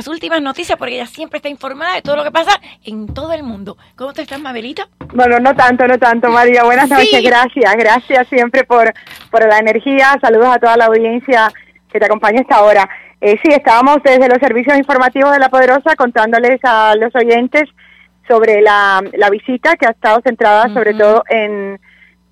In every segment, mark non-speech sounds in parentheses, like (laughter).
las últimas noticias porque ella siempre está informada de todo lo que pasa en todo el mundo. ¿Cómo te estás, Mabelita? Bueno, no tanto, no tanto, María. Buenas noches, gracias. Gracias siempre por, por la energía. Saludos a toda la audiencia que te acompaña esta hora. Eh, sí, estábamos desde los servicios informativos de La Poderosa contándoles a los oyentes sobre la, la visita que ha estado centrada sobre todo en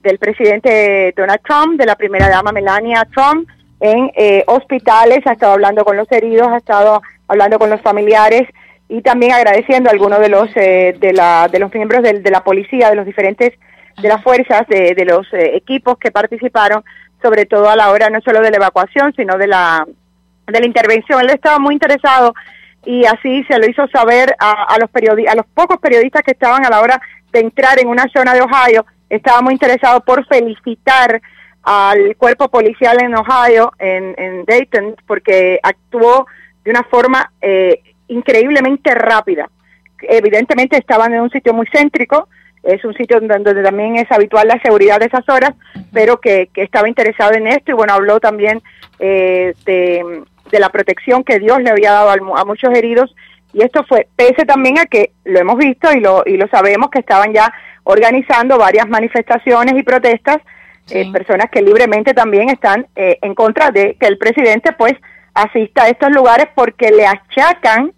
del presidente Donald Trump, de la primera dama Melania Trump, en eh, hospitales, ha estado hablando con los heridos, ha estado hablando con los familiares y también agradeciendo a algunos de los eh, de, la, de los miembros de, de, la policía, de los diferentes de las fuerzas, de, de los eh, equipos que participaron, sobre todo a la hora no solo de la evacuación, sino de la de la intervención. Él estaba muy interesado y así se lo hizo saber a, los a los pocos periodistas que estaban a la hora de entrar en una zona de Ohio. Estaba muy interesado por felicitar al cuerpo policial en Ohio, en Dayton, porque actuó de una forma eh, increíblemente rápida. Evidentemente estaban en un sitio muy céntrico, es un sitio donde, también es habitual la seguridad de esas horas, pero que, que estaba interesado en esto y bueno, habló también eh, de, de, la protección que Dios le había dado a, a, muchos heridos y esto fue pese también a que lo hemos visto y lo, y lo sabemos que estaban ya organizando varias manifestaciones y protestas, sí. eh, personas que libremente también están eh, en contra de que el presidente pues asista a estos lugares porque le achacan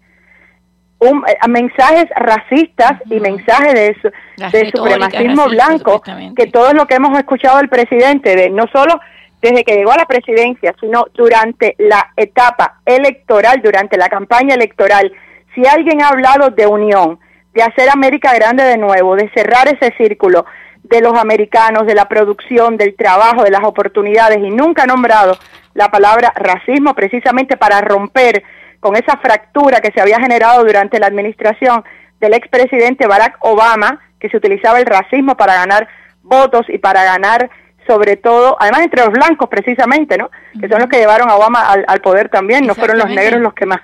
un, eh, mensajes racistas uh -huh. y mensajes de, su, de supremacismo blanco, que todo es lo que hemos escuchado del presidente, de no solo desde que llegó a la presidencia, sino durante la etapa electoral, durante la campaña electoral. Si alguien ha hablado de unión, de hacer América grande de nuevo, de cerrar ese círculo de los americanos, de la producción, del trabajo, de las oportunidades, y nunca ha nombrado la palabra racismo precisamente para romper con esa fractura que se había generado durante la administración del expresidente Barack Obama, que se utilizaba el racismo para ganar votos y para ganar sobre todo, además entre los blancos precisamente, ¿no? Que son los que llevaron a Obama al, al poder también, no fueron los negros los que más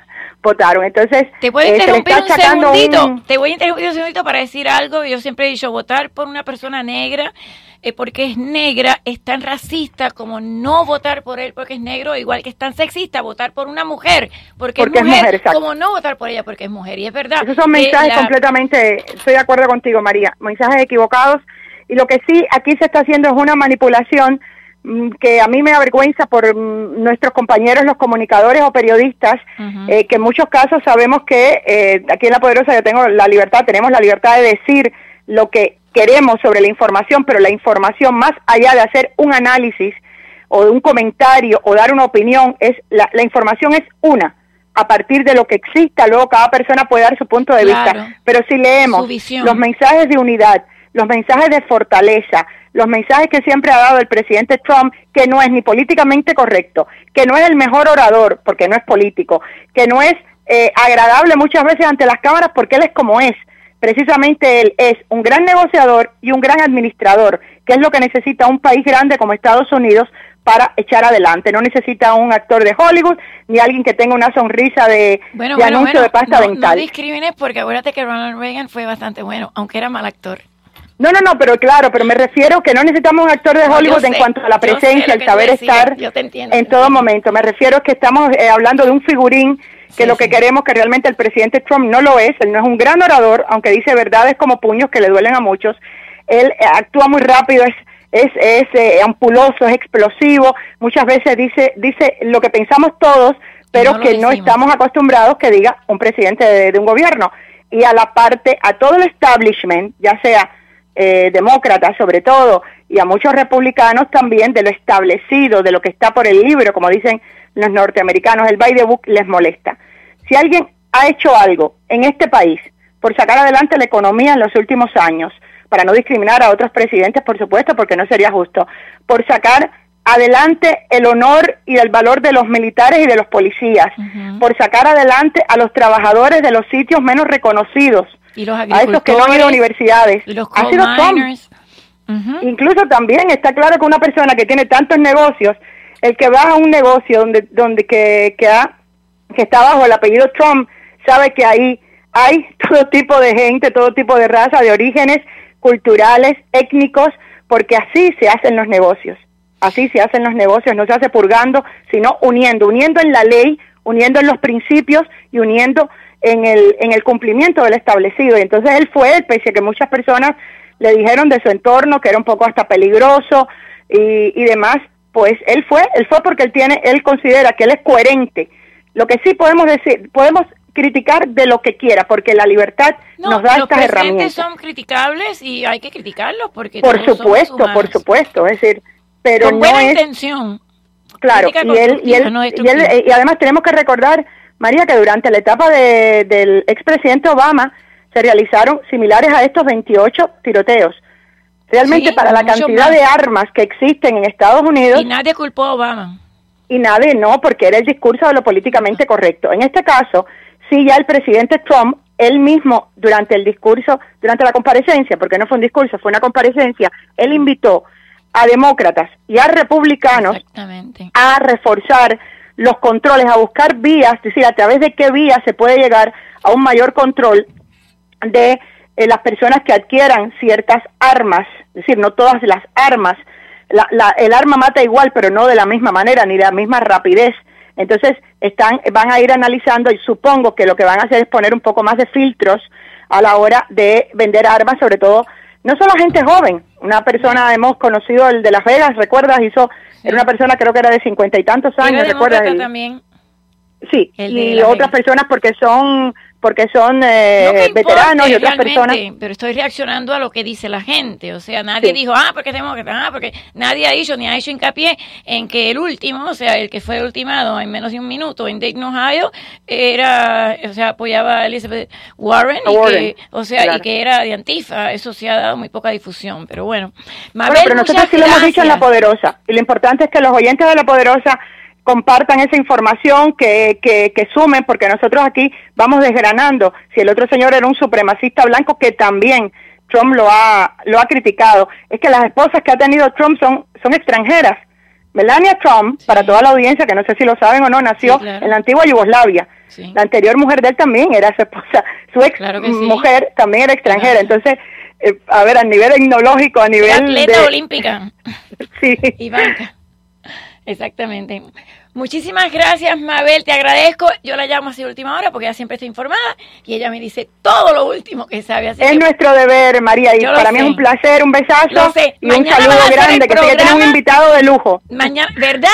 votaron. Entonces, te voy a interrumpir eh, un segundito, un... te voy a interrumpir un segundito para decir algo. Yo siempre he dicho, votar por una persona negra eh, porque es negra es tan racista como no votar por él porque es negro, igual que es tan sexista votar por una mujer porque, porque es mujer, es mujer como no votar por ella porque es mujer. Y es verdad. Esos son mensajes la... completamente, estoy de acuerdo contigo, María, mensajes equivocados. Y lo que sí aquí se está haciendo es una manipulación que a mí me avergüenza por nuestros compañeros, los comunicadores o periodistas, uh -huh. eh, que en muchos casos sabemos que eh, aquí en La Poderosa yo tengo la libertad, tenemos la libertad de decir lo que queremos sobre la información, pero la información más allá de hacer un análisis o de un comentario o dar una opinión, es la, la información es una a partir de lo que exista, luego cada persona puede dar su punto de claro. vista, pero si leemos los mensajes de unidad, los mensajes de fortaleza, los mensajes que siempre ha dado el presidente Trump, que no es ni políticamente correcto, que no es el mejor orador, porque no es político, que no es eh, agradable muchas veces ante las cámaras porque él es como es. Precisamente él es un gran negociador y un gran administrador, que es lo que necesita un país grande como Estados Unidos para echar adelante. No necesita un actor de Hollywood ni alguien que tenga una sonrisa de, bueno, de bueno, anuncio bueno, de pasta no, dental. No discrimines porque acuérdate que Ronald Reagan fue bastante bueno, aunque era mal actor. No, no, no, pero claro, pero me refiero que no necesitamos un actor de Hollywood no, en cuanto a la presencia, el saber estar en todo momento. Me refiero que estamos eh, hablando de un figurín que sí, lo que sí. queremos que realmente el presidente Trump no lo es, él no es un gran orador, aunque dice verdades como puños que le duelen a muchos. Él eh, actúa muy rápido, es es, es eh, ampuloso, es explosivo, muchas veces dice dice lo que pensamos todos, pero no que no estamos acostumbrados que diga un presidente de, de un gobierno. Y a la parte, a todo el establishment, ya sea eh, demócratas sobre todo, y a muchos republicanos también, de lo establecido, de lo que está por el libro, como dicen los norteamericanos, el by the book les molesta. Si alguien ha hecho algo en este país por sacar adelante la economía en los últimos años, para no discriminar a otros presidentes, por supuesto, porque no sería justo, por sacar adelante el honor y el valor de los militares y de los policías, uh -huh. por sacar adelante a los trabajadores de los sitios menos reconocidos, y los a esos que no han ido a universidades. Y los Trump. Uh -huh. Incluso también está claro que una persona que tiene tantos negocios, el que va a un negocio donde donde que, que, ha, que está bajo el apellido Trump, sabe que ahí hay (laughs) todo tipo de gente, todo tipo de raza, de orígenes culturales, étnicos, porque así se hacen los negocios. Así se hacen los negocios, no se hace purgando, sino uniendo, uniendo en la ley uniendo en los principios y uniendo en el, en el cumplimiento del establecido. Y entonces él fue, pese a que muchas personas le dijeron de su entorno que era un poco hasta peligroso y, y demás, pues él fue, él fue porque él tiene, él considera que él es coherente. Lo que sí podemos decir, podemos criticar de lo que quiera, porque la libertad nos da estas herramientas. Los son criticables y hay que criticarlos porque por supuesto, por supuesto, es decir, pero con buena intención. Claro, y él, y, él, y, además tenemos que recordar, María, que durante la etapa de, del expresidente Obama se realizaron similares a estos 28 tiroteos. Realmente para la cantidad de armas que existen en Estados Unidos. Y nadie culpó a Obama. Y nadie no, porque era el discurso de lo políticamente correcto. En este caso, sí ya el presidente Trump, él mismo, durante el discurso, durante la comparecencia, porque no fue un discurso, fue una comparecencia, él invitó a demócratas y a republicanos a reforzar los controles, a buscar vías, es decir, a través de qué vías se puede llegar a un mayor control de eh, las personas que adquieran ciertas armas, es decir, no todas las armas, la, el arma mata igual, pero no de la misma manera ni de la misma rapidez. Entonces, están, van a ir analizando y supongo que lo que van a hacer es poner un poco más de filtros a la hora de vender armas, sobre todo, no solo gente joven. Una persona, hemos conocido el de Las Vegas, ¿recuerdas? Hizo, era una persona creo que era de cincuenta y tantos años, ¿recuerdas? también. Sí, y otras personas porque son porque son eh, veteranos y otras personas. Pero estoy reaccionando a lo que dice la gente. O sea, nadie dijo, ah, porque tenemos que, ah, porque nadie ha dicho ni ha hecho hincapié en que el último, o sea, el que fue ultimado en menos de un minuto en Dayton, Ohio, era, o sea, apoyaba a Elizabeth Warren, y que, o sea, y que era de Antifa. Eso se ha dado muy poca difusión, pero bueno. bueno pero nosotros sí lo hemos dicho en La Poderosa. Y lo importante es que los oyentes de La Poderosa compartan esa información, que, que, que, sumen, porque nosotros aquí vamos desgranando. Si el otro señor era un supremacista blanco, que también Trump lo ha, lo ha criticado, es que las esposas que ha tenido Trump son, son extranjeras. Melania Trump, para toda la audiencia, que no sé si lo saben o no, nació en la antigua Yugoslavia. La anterior mujer de él también era su esposa. Su ex mujer también era extranjera. Entonces, eh, a ver, a nivel etnológico, a nivel. atleta olímpica. (laughs) sí. Y banca. Exactamente. Muchísimas gracias, Mabel, te agradezco. Yo la llamo así última hora porque ella siempre está informada y ella me dice todo lo último que sabe. es nuestro deber, María, y para mí es un placer, un besazo y un saludo grande, que sé que tienes un invitado de lujo. Mañana, ¿verdad?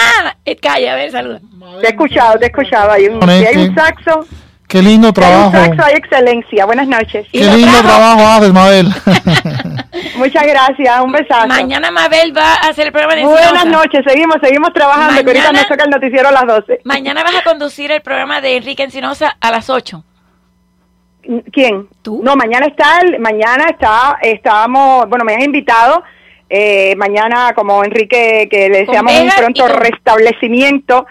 Eh, calla, a ver, saluda. Te he escuchado, te he escuchado. Hay un, hay un saxo. Qué lindo trabajo. Hay un saxo, hay excelencia. Buenas noches. Qué lindo trabajo haces, Mabel. (laughs) Muchas gracias, un besazo. Mañana Mabel va a hacer el programa de Buenas noches, seguimos, seguimos trabajando, que ahorita me toca el noticiero a las 12. Mañana vas a conducir el programa de Enrique Encinosa a las 8. ¿Quién? ¿Tú? No, mañana está, mañana está, estábamos, bueno, me han invitado, eh, mañana como Enrique, que le deseamos un pronto restablecimiento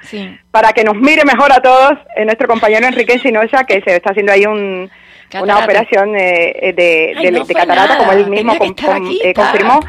para que nos mire mejor a todos, eh, nuestro compañero Enrique Encinosa, que se está haciendo ahí un una operación eh, de, de, catarata, como él mismo eh, confirmó.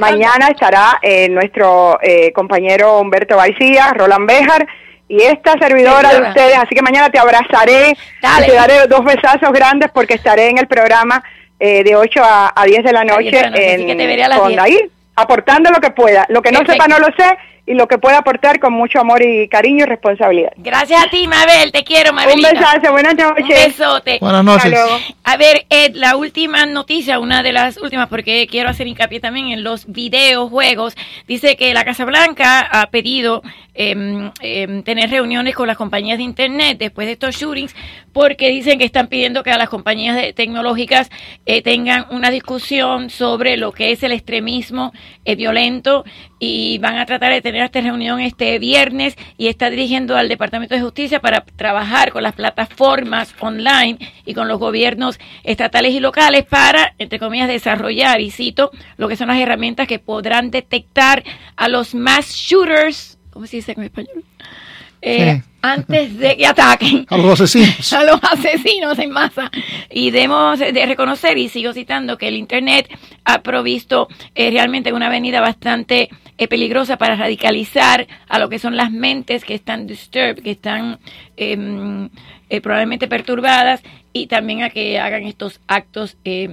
Mañana estará eh, nuestro compañero Humberto García, Roland Bejar, y esta servidora de ustedes, así que mañana te abrazaré, te daré dos besazos grandes porque estaré en el programa de 8 a, 10 de la noche, en, ahí, aportando lo que pueda. Lo que no sepa no lo sé y lo que pueda aportar con mucho amor y cariño y responsabilidad. Gracias a ti, Mabel, te quiero, Mabel. Un besazo, buenas noches. Un besote. Buenas noches. A ver, Ed, la última noticia, una de las últimas, porque quiero hacer hincapié también en los videojuegos, dice que la Casa Blanca ha pedido em, em, tener reuniones con las compañías de Internet después de estos shootings, porque dicen que están pidiendo que a las compañías tecnológicas eh, tengan una discusión sobre lo que es el extremismo eh, violento y van a tratar de tener esta reunión este viernes y está dirigiendo al Departamento de Justicia para trabajar con las plataformas online y con los gobiernos estatales y locales para, entre comillas, desarrollar, y cito, lo que son las herramientas que podrán detectar a los mass shooters, ¿cómo se dice en español? Eh, antes de que ataquen (laughs) a los asesinos. (laughs) a los asesinos en masa. Y debemos de reconocer, y sigo citando, que el Internet ha provisto eh, realmente una avenida bastante eh, peligrosa para radicalizar a lo que son las mentes que están disturbed, que están... Em, eh, probablemente perturbadas y también a que hagan estos actos eh,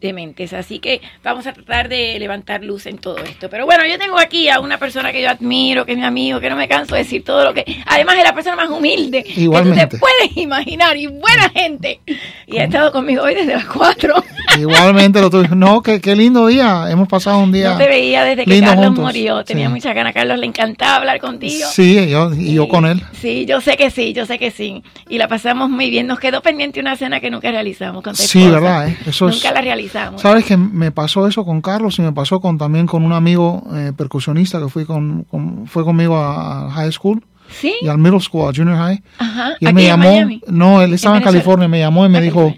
dementes. Así que vamos a tratar de levantar luz en todo esto. Pero bueno, yo tengo aquí a una persona que yo admiro, que es mi amigo, que no me canso de decir todo lo que... Además es la persona más humilde Igualmente. que tú te puedes imaginar y buena gente. Y ha estado conmigo hoy desde las 4. Igualmente lo tuyo. No, qué, qué lindo día. Hemos pasado un día. No te veía desde que Carlos juntos. murió. Tenía Sí. mucha ganas. Carlos le encantaba hablar contigo. Sí, yo, y yo con él. Sí, yo sé que sí, yo sé que sí. Y la pasamos muy bien. Nos quedó pendiente una cena que nunca realizamos con tu Sí, esposa. ¿verdad? eh? Eso es- Nunca la realizamos. Sabes que me pasó eso con Carlos y me pasó con también con un amigo eh, percusionista que fui con, con- fue conmigo a, high school Sí. y al middle school, a junior high. Ajá. Y él me en llamó, Miami. no, él estaba en, Venezuela. California, me llamó y me dijo,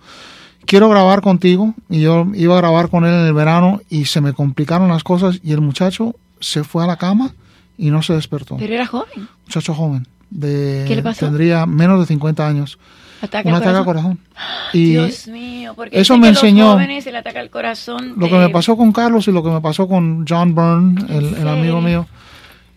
quiero grabar contigo. Y yo iba a grabar con él en el verano y se me complicaron las cosas y el muchacho se fue a la cama y no se despertó. Pero era joven. muchacho joven, de, ¿Qué le pasó? tendría menos de 50 años, Ataque un al ataque al corazón. (gasps) Y Dios mío, porque eso me que los enseñó- jóvenes el ataque al corazón. lo que me pasó con Carlos y lo que me pasó con John Byrne, el, el amigo mío,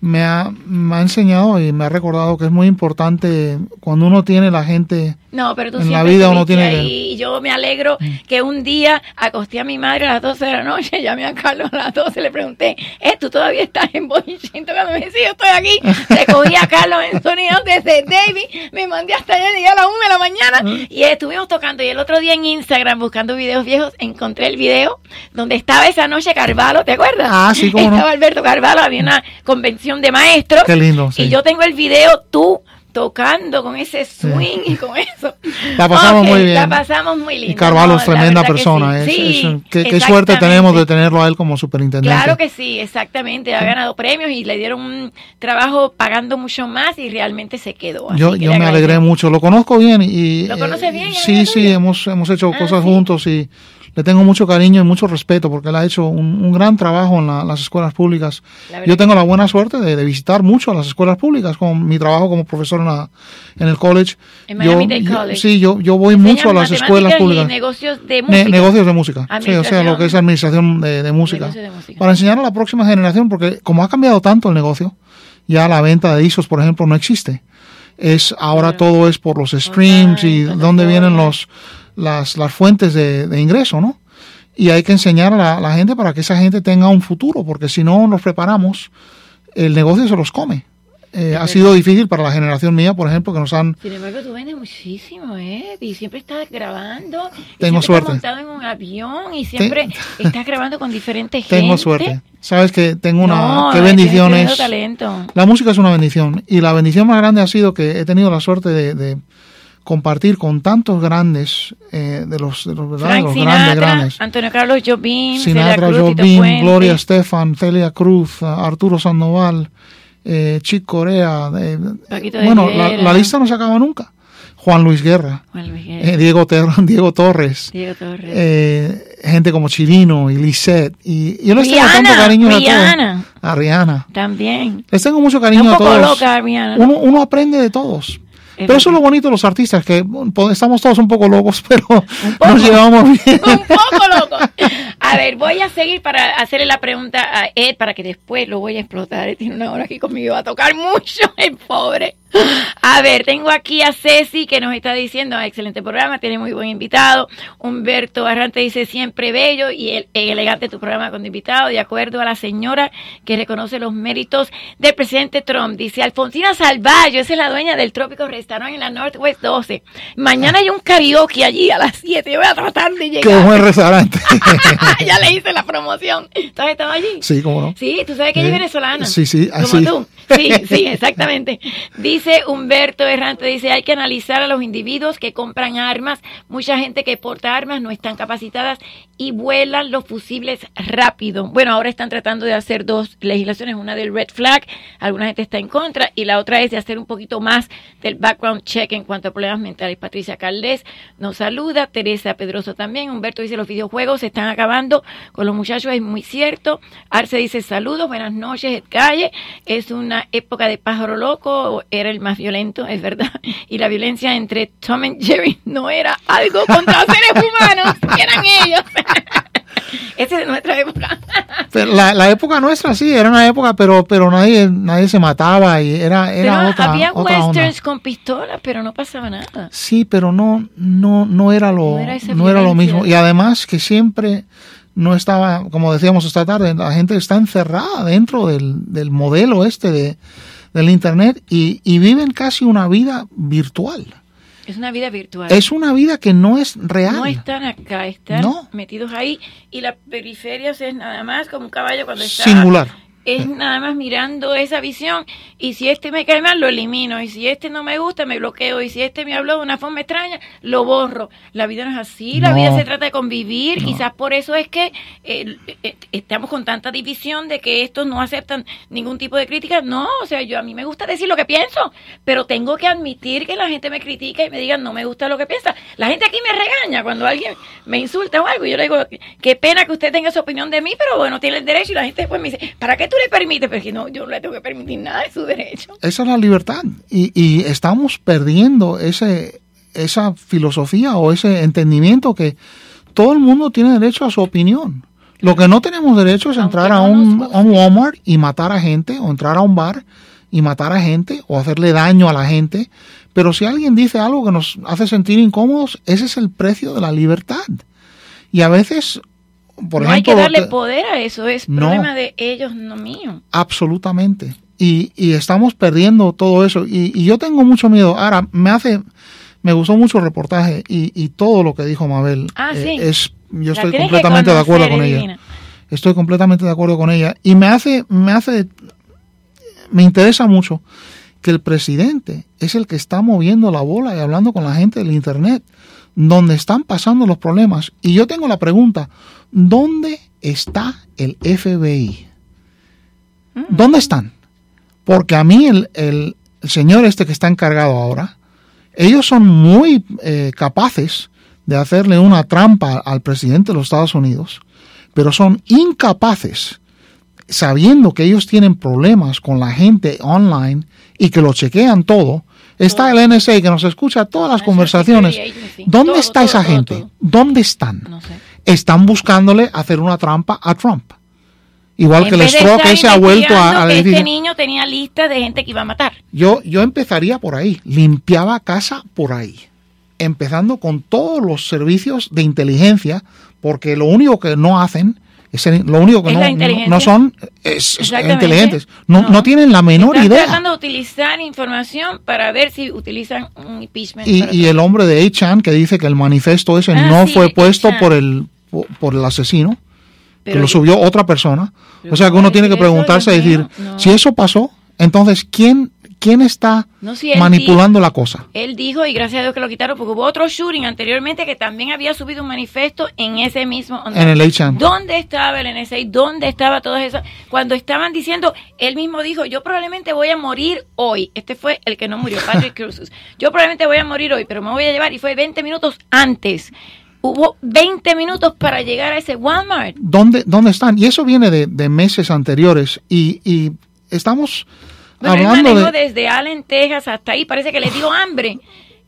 me ha, me ha enseñado y me ha recordado que es muy importante cuando uno tiene la gente No, pero tú en la vida uno tiene Mm. ahí. Y yo me alegro que un día acosté a mi madre a las 12 de la noche, (laughs) llamé a Carlos a las 12, le pregunté, ¿eh, tú todavía estás en Boichinto? Cuando me sí, yo estoy aquí, recogí a Carlos en sonido desde David, me mandé hasta allá, llegué a las 1 de la mañana Mm. y estuvimos tocando. Y el otro día en Instagram, buscando videos viejos, encontré el video donde estaba esa noche Carvalho, ¿te acuerdas? Ah, sí, cómo no. Estaba Alberto Carvalho, había una convención de maestros. Qué lindo, sí. Y yo tengo el video, tú tocando con ese swing y con eso. La pasamos muy bien. La pasamos muy lindo. y Carvalho no, es tremenda que persona. sí. es- Sí, es- qué, qué suerte tenemos de tenerlo a él como superintendente. Claro que sí, exactamente. Ha ganado premios y le dieron un trabajo pagando mucho más y realmente se quedó. Así Yo, que yo me alegré mucho. Lo conozco bien y... ¿Lo eh, conoces bien, Sí, sí, hemos, hemos hecho Ah, cosas juntos y le tengo mucho cariño y mucho respeto porque él ha hecho un, un gran trabajo en la- las escuelas públicas. Yo tengo la buena suerte de, de visitar mucho a las escuelas públicas con mi trabajo como profesor en, la- en el college. En yo, Miami-Dade yo- College. Sí, yo, yo voy mucho a las escuelas y públicas. negocios de Ne- música. negocios de música. Sí, o sea, lo que es administración de, de música. Negocios de música. Para enseñar a la próxima generación, porque como ha cambiado tanto el negocio, ya la venta de discos, por ejemplo, no existe. Es ahora todo es por los streams y dónde vienen los las, las fuentes de, de ingreso, ¿no? Y hay que enseñar a la, la gente para que esa gente tenga un futuro, porque si no nos preparamos, el negocio se los come. Eh, ha sido difícil para la generación mía, por ejemplo, que nos han Sin embargo, tú vendes muchísimo, ¿eh? Y siempre estás grabando. y Tengo suerte. Estás montado en un avión y siempre (laughs) estás grabando con diferente gente. Tengo suerte. Sabes que tengo una... No, qué bendiciones. tremendo talento. La música es una bendición y la bendición más grande ha sido que he tenido la suerte de, de compartir con tantos grandes eh, de los, de los, ¿verdad? Frank los Sinatra, grandes, grandes. Antonio Carlos Jobim, Sinatra, Cruz, Jobim. Gloria Estefan, Celia Cruz, uh, Arturo Sandoval, eh, Chick Corea. eh, bueno, la, la lista no se acaba nunca. Juan Luis Guerra, Juan Luis Guerra, eh, Diego, Ter- (laughs) Diego Torres, Diego Torres. eh, gente como Chirino y Lisette. Y yo les tengo Rihanna, tanto cariño a todos. Rihanna. A Rihanna. También. Les tengo mucho cariño un a poco todos. loca, Rihanna. ¿no? uno, uno aprende de todos. Pero eso es lo bonito de los artistas, que po- estamos todos un poco locos, (laughs) pero poco. nos llevamos bien. (laughs) un poco loco. A ver, voy a seguir para hacerle la pregunta a Ed para que después lo voy a explotar. Él tiene una hora aquí conmigo, va a tocar mucho, (laughs) el pobre. (laughs) A ver, tengo aquí a Ceci que nos está diciendo, "Ah, excelente programa, tiene muy buen invitado. Humberto Barrante dice, siempre bello y el, elegante tu programa con invitado, de acuerdo a la señora que reconoce los méritos del presidente Trump. Dice, Alfonsina Salvallo, esa es la dueña del Trópico Restaurant en la Northwest 12. Mañana hay un karaoke allí a las 7, yo voy a tratar de llegar. Qué buen (laughs) restaurante. (laughs) ya le hice la promoción. ¿Tú has estado allí? sí, cómo no. Sí, tú sabes que ella es Sí. venezolana. Sí, sí, Como así. tú. Sí, sí, exactamente. Dice Humberto Errante, dice, hay que analizar a los individuos que compran armas. Mucha gente que porta armas no están capacitadas y vuelan los fusibles rápido. Bueno, ahora están tratando de hacer dos legislaciones, una del red flag, alguna gente está en contra, y la otra es de hacer un poquito más del background check en cuanto a problemas mentales. Patricia Caldés nos saluda, Teresa Pedroso también, Humberto dice, los videojuegos se están acabando con los muchachos, es muy cierto. Arce dice, saludos, buenas noches, Calle, es una época de pájaro loco, era el más violento, es verdad, (laughs) y la violencia entre Tom y Jerry no era algo contra seres humanos, (laughs) eran ellos. (laughs) Esa es nuestra época. la, época nuestra sí, era una época, pero pero nadie nadie se mataba y era, era otra Había westerns con pistolas, pero no pasaba nada. Sí, pero no no no era lo no era, lo mismo y además que siempre no estaba, como decíamos esta tarde, la gente está encerrada dentro del, del modelo este de, del Internet y, y viven casi una vida virtual. Es una vida virtual. Es una vida que no es real. No están acá, están metidos ahí y la periferia es nada más como un caballo cuando está singular es nada más mirando esa visión y si este me cae mal lo elimino y si este no me gusta me bloqueo y si este me habló de una forma extraña lo borro. La vida no es así, la vida se trata de convivir, quizás por eso es que eh, eh, estamos con tanta división de que estos no aceptan ningún tipo de crítica. No, o sea, yo a mí me gusta decir lo que pienso, pero tengo que admitir que la gente me critica y me diga no me gusta lo que piensa. La gente aquí me regaña cuando alguien me insulta o algo y yo le digo, qué pena que usted tenga su opinión de mí, pero bueno, tiene el derecho y la gente después me dice, ¿para qué tú le permites, porque no, yo no le tengo que permitir nada de su derecho. Esa es la libertad y, y estamos perdiendo ese, esa filosofía o ese entendimiento que todo el mundo tiene derecho a su opinión. Lo que no tenemos derecho es entrar a un, a un Walmart y matar a gente, o entrar a un bar y matar a gente, o hacerle daño a la gente. Pero si alguien dice algo que nos hace sentir incómodos, ese es el precio de la libertad. Y a veces no hay que darle poder a eso, es problema de ellos, no mío. Absolutamente. Y, y estamos perdiendo todo eso. Y, yo tengo mucho miedo. Ahora, me hace, me gustó mucho el reportaje y, y todo lo que dijo Mabel. Ah, eh, es, yo estoy completamente de acuerdo con ella. Estoy completamente de acuerdo con ella. Y me hace, me hace, me interesa mucho que el presidente es el que está moviendo la bola y hablando con la gente del Internet, donde están pasando los problemas. Y yo tengo la pregunta, ¿dónde está el FBI? Mm. ¿Dónde están? Porque a mí el, señor este que está encargado ahora, ellos son muy eh, capaces de hacerle una trampa al presidente de los Estados Unidos, pero son incapaces, sabiendo que ellos tienen problemas con la gente online y que lo chequean todo, Está el NSA que nos escucha todas las conversaciones. ¿Dónde está esa gente? ¿Dónde están? Están buscándole hacer una trampa a Trump. Igual que el Stroke ese ha vuelto a, a Este niño tenía lista de gente que iba a matar. Yo, yo empezaría por ahí. Limpiaba casa por ahí. Empezando con todos los servicios de inteligencia, porque lo único que no hacen lo único que no, son es, inteligentes. No, no, tienen la menor Están idea. tratando de utilizar información para ver si utilizan un impeachment. Y, el hombre de A-Chan que dice que el manifiesto ese ah, no fue puesto por el, por el asesino, que lo subió otra persona. O sea que uno tiene que preguntarse y decir, si eso pasó, entonces, ¿quién ¿Quién está manipulando la cosa? Él dijo, y gracias a Dios que lo quitaron, porque hubo otro shooting anteriormente que también había subido un manifiesto en ese mismo... En el HM. ¿Dónde estaba el NSA? ¿Dónde estaba todo eso? Cuando estaban diciendo, él mismo dijo, yo probablemente voy a morir hoy. Este fue el que no murió, (laughs) Patrick Cruz. Yo probablemente voy a morir hoy, pero me voy a llevar, y fue 20 minutos antes hubo 20 minutos para llegar a ese Walmart. ¿Dónde, dónde están? Y eso viene de, meses anteriores y, y estamos Hablando desde Allen, Texas hasta ahí, parece que le dio hambre.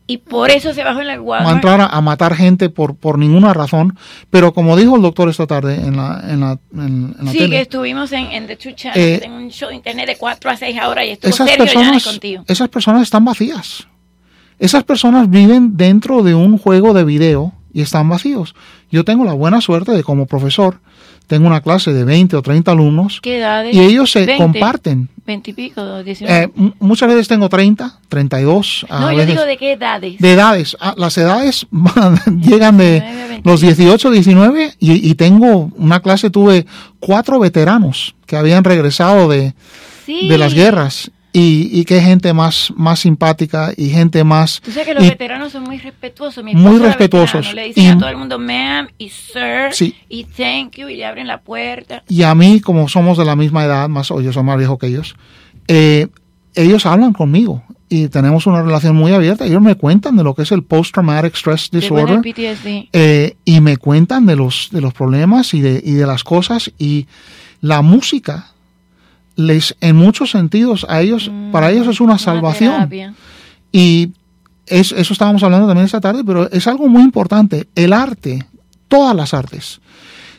Y por eso se bajó en la guardia. Va a entrar a, matar gente por, por ninguna razón. Pero como dijo el doctor esta tarde en la, en la, en, sí, que estuvimos en, en The Channel, eh, en un show de internet de 4 a 6 ahora y estuvo esas personas, contigo. Esas personas están vacías. Esas personas viven dentro de un juego de video y están vacíos. Yo tengo la buena suerte de como profesor tengo una clase de 20 o 30 alumnos ¿Qué edades? y ellos se comparten. 20 y pico, 19. Eh, muchas veces tengo 30, 32. No, yo digo de qué edades. De edades. Ah, las edades (laughs) llegan de los 18, 19 y, y, tengo una clase, tuve cuatro veteranos que habían regresado de, de las guerras y, y qué gente más, más simpática y gente más... Tú sabes que los veteranos son muy respetuosos. muy respetuosos. Le dicen a todo el mundo ma'am y sir y thank you y le abren la puerta. Y a mí, como somos de la misma edad, más o yo soy más viejo que ellos, eh, ellos hablan conmigo y tenemos una relación muy abierta. Ellos me cuentan de lo que es el post-traumatic stress disorder eh, y me cuentan de los, de los problemas y de, y de las cosas y la música les, en muchos sentidos, a ellos, mm, para ellos es una salvación. y eso estábamos hablando también esta tarde, pero es algo muy importante. El arte, todas las artes,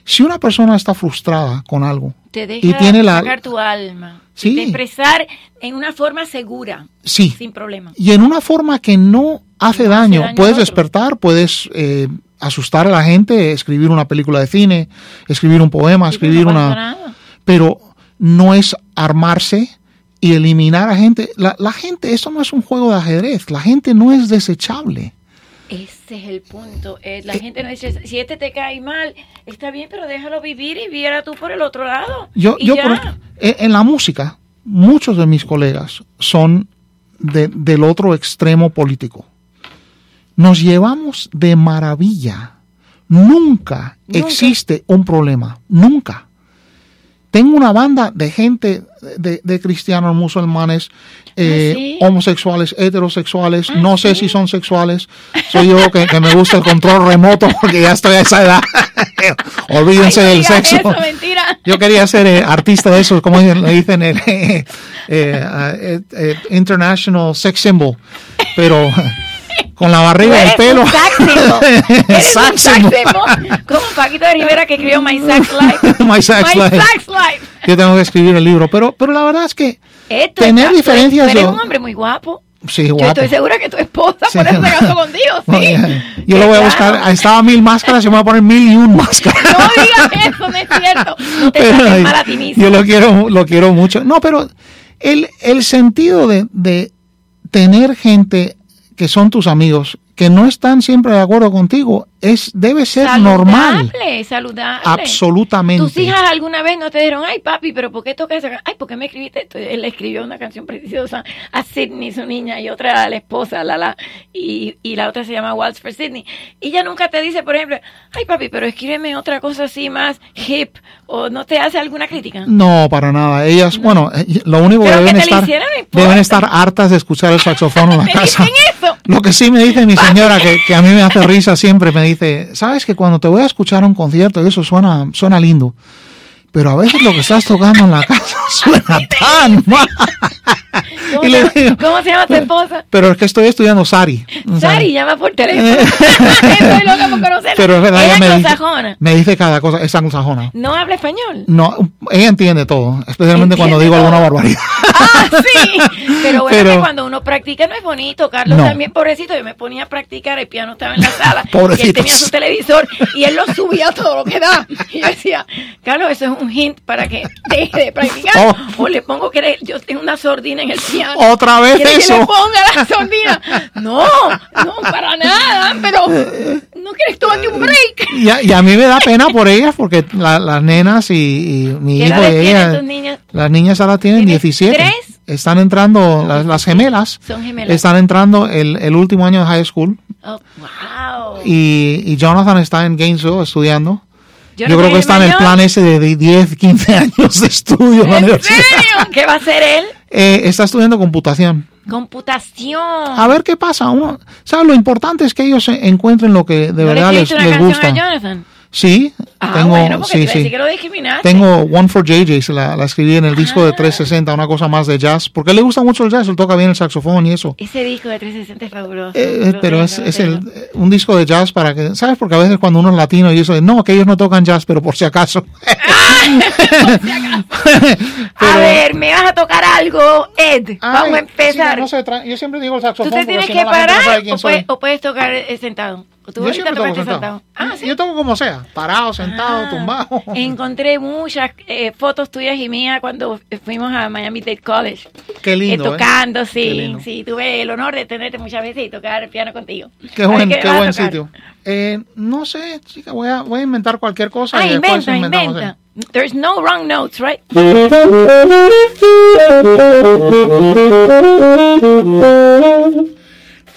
Si una persona está frustrada con algo te deja y tiene la sacar tu alma, Sí. expresar en una forma segura, sí, sin problema. y en una forma que no hace No hace daño, puedes despertar, puedes eh, asustar a la gente, escribir una película de cine, escribir un poema, escribir no una, nada. pero no es armarse y eliminar a gente. La, la gente, esto no es un juego de ajedrez, la gente no es desechable. Ese es el punto. eh, la gente no dice, si este te cae mal, está bien, pero déjalo vivir y viera tú por el otro lado. Yo, yo por- en en la música, muchos de mis colegas son de- del otro extremo político. Nos llevamos de maravilla. Nunca, Nunca. existe un problema. Nunca. Tengo una banda de gente, de, de cristianos, musulmanes, eh, ¿Ah, sí? homosexuales, heterosexuales, Ah, no sé sí. si son sexuales. Soy yo que, que me gusta el control remoto (laughs) porque ya estoy a esa edad. (laughs) Olvídense Ay, del sexo. eso, mentira. Yo quería ser eh, artista de esos, como le dicen, el (laughs) eh, eh, eh, International Sex Symbol, pero con la barriga y el pelo. un symbol. (laughs) Eres un symbol. symbol. Como Paquito de Rivera que escribió My Sax Life. (laughs) My Sax My Life. Sax Life. Yo tengo que escribir el libro, pero, pero la verdad es que Esto Tener diferencias Tú eres yo- un hombre muy guapo. sí, Yo guapo. estoy segura que tu esposa Sí. por eso se casó contigo, sí. Oye, Yo lo voy a buscar. Estaba mil máscaras y me voy a poner mil y un máscaras. No digas eso, no es cierto. No te Pero, trates mal a ti mismo. yo lo quiero, lo quiero mucho. No, pero el, el sentido de, de tener gente que son tus amigos, que no están siempre de acuerdo contigo, es debe ser normal. Saludable. Absolutamente. Tus hijas alguna vez no te dijeron, ay papi, pero ¿por qué tocas esa? Ay, ¿por qué me escribiste esto? Él escribió una canción preciosa a Sidney, su niña, y otra a la esposa, Lala, y, y la otra se llama Waltz for Sidney. Y ella nunca te dice, por ejemplo, ay papi, pero escríbeme otra cosa así más hip, o no te hace alguna crítica. No, para nada. Ellas, bueno, eh, lo único que Pero que deben la estar, no deben estar hartas de escuchar el saxofón en la (laughs) ¿Te casa. dicen eso? Lo que sí me dice mi (laughs) señora, que, que a mí me hace risa siempre, me dice, sabes que cuando te voy a escuchar un concierto, eso suena, suena lindo, pero a veces lo que estás tocando en la casa (laughs) suena tan mal. ¿Cómo, Y le se, digo, llama- cómo se llama tu esposa? pero es que estoy estudiando Sari. Sari, llama por teléfono. (laughs) Estoy loca por conocerla. Pero es verdad, Ella me dice, me dice cada cosa, es anglosajona. No habla español. No, ella entiende todo, especialmente cuando digo alguna barbaridad. (laughs) Ah, sí. Pero bueno, Pero- que cuando uno practica no es bonito. Carlos No. también, pobrecito, yo me ponía a practicar, el piano estaba en la sala. Y él tenía su televisor y él lo subía todo lo que da. Y yo decía, Carlos, eso es un hint para que deje de practicar. Oh. O le pongo que yo tengo una sordina en el piano. Otra vez ¿Quiere que eso. le ponga la sordina? No, no, para nada. Pero no quieres tomarte un break. Y a, y a mí me da pena por ellas porque la- las nenas y, y mi ¿Qué hijo y ella, niñas? las niñas ahora tienen ¿Tienes 17. tres? Están entrando, las, las gemelas, Son gemelas. están entrando el, el último año de high school Oh, wow. y, y Jonathan está en Gainesville estudiando. Yo, no creo que está en el plan ese de, de 10, 15 años de estudio en. ¿Qué va a hacer él? Eh, está estudiando computación. Computación. A ver qué pasa. Uno, ¿sabes? Lo importante es que ellos encuentren lo que de ¿No verdad le les, les gusta. a Jonathan? Sí, Ah, tengo, bueno, porque sí, te a decir sí. que lo discriminaste. Tengo One for JJ, la, la escribí en el disco de Ah. 360, una cosa más de jazz, porque a él le gusta mucho el jazz, él toca bien el saxofón y eso. Ese disco de 360 es fabuloso. Eh, pero es, es el, eh, un disco de jazz para que, ¿sabes? Porque a veces cuando uno es latino y eso, no, que ellos no tocan jazz, pero por si acaso. (laughs) (laughs) (laughs) A Pero- ver, me vas a tocar algo, Ed. Vamos a empezar. sí, no yo siempre digo el Tú saxofón. te porque tienes que no parar o, soy. puedes, o puedes tocar eh, sentado. ¿O tú Yo siempre toco tocaste sentado. Ah, sí. Yo toco como sea, parado, sentado, Ah, tumbado. Encontré muchas eh, fotos tuyas y mías cuando fuimos a Miami Dade College. Qué lindo, Eh, ¿eh? tocando, sí. lindo. Sí, tuve el honor de tenerte muchas veces y tocar el piano contigo. Qué buen, (laughs) qué buen sitio. Eh, no sé, chica, voy a, voy a inventar cualquier cosa Ah, y después inventa, inventa. There's no wrong notes, right? (laughs)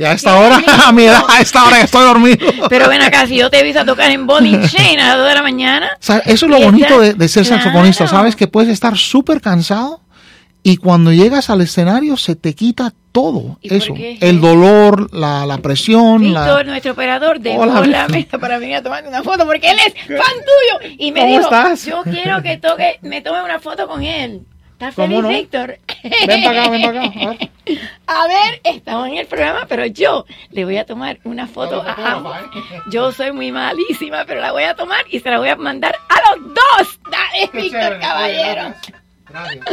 Y a esta hora, (laughs) a mi edad, a esta hora que estoy dormido. Pero ven acá, si yo te vi a tocar en Bonnie (laughs) Chain a las 2 de la mañana. Eso es lo bonito de, de ser claro. saxofonista, ¿sabes? Que puedes estar súper cansado Y cuando llegas al escenario se te quita todo eso. El dolor, la, la presión. Víctor, nuestro operador, de la mesa para venir a tomar una foto porque él es fan tuyo. Y me dijo, yo quiero que toque, me tome una foto con él. ¿Estás feliz, Víctor? Ven para acá, ven para acá. (laughs) A ver. estamos en el programa, pero yo le voy a tomar una foto a ambos. Yo soy muy malísima, pero la voy a tomar y se la voy a mandar a los dos. Dale, Víctor Caballero. Gracias.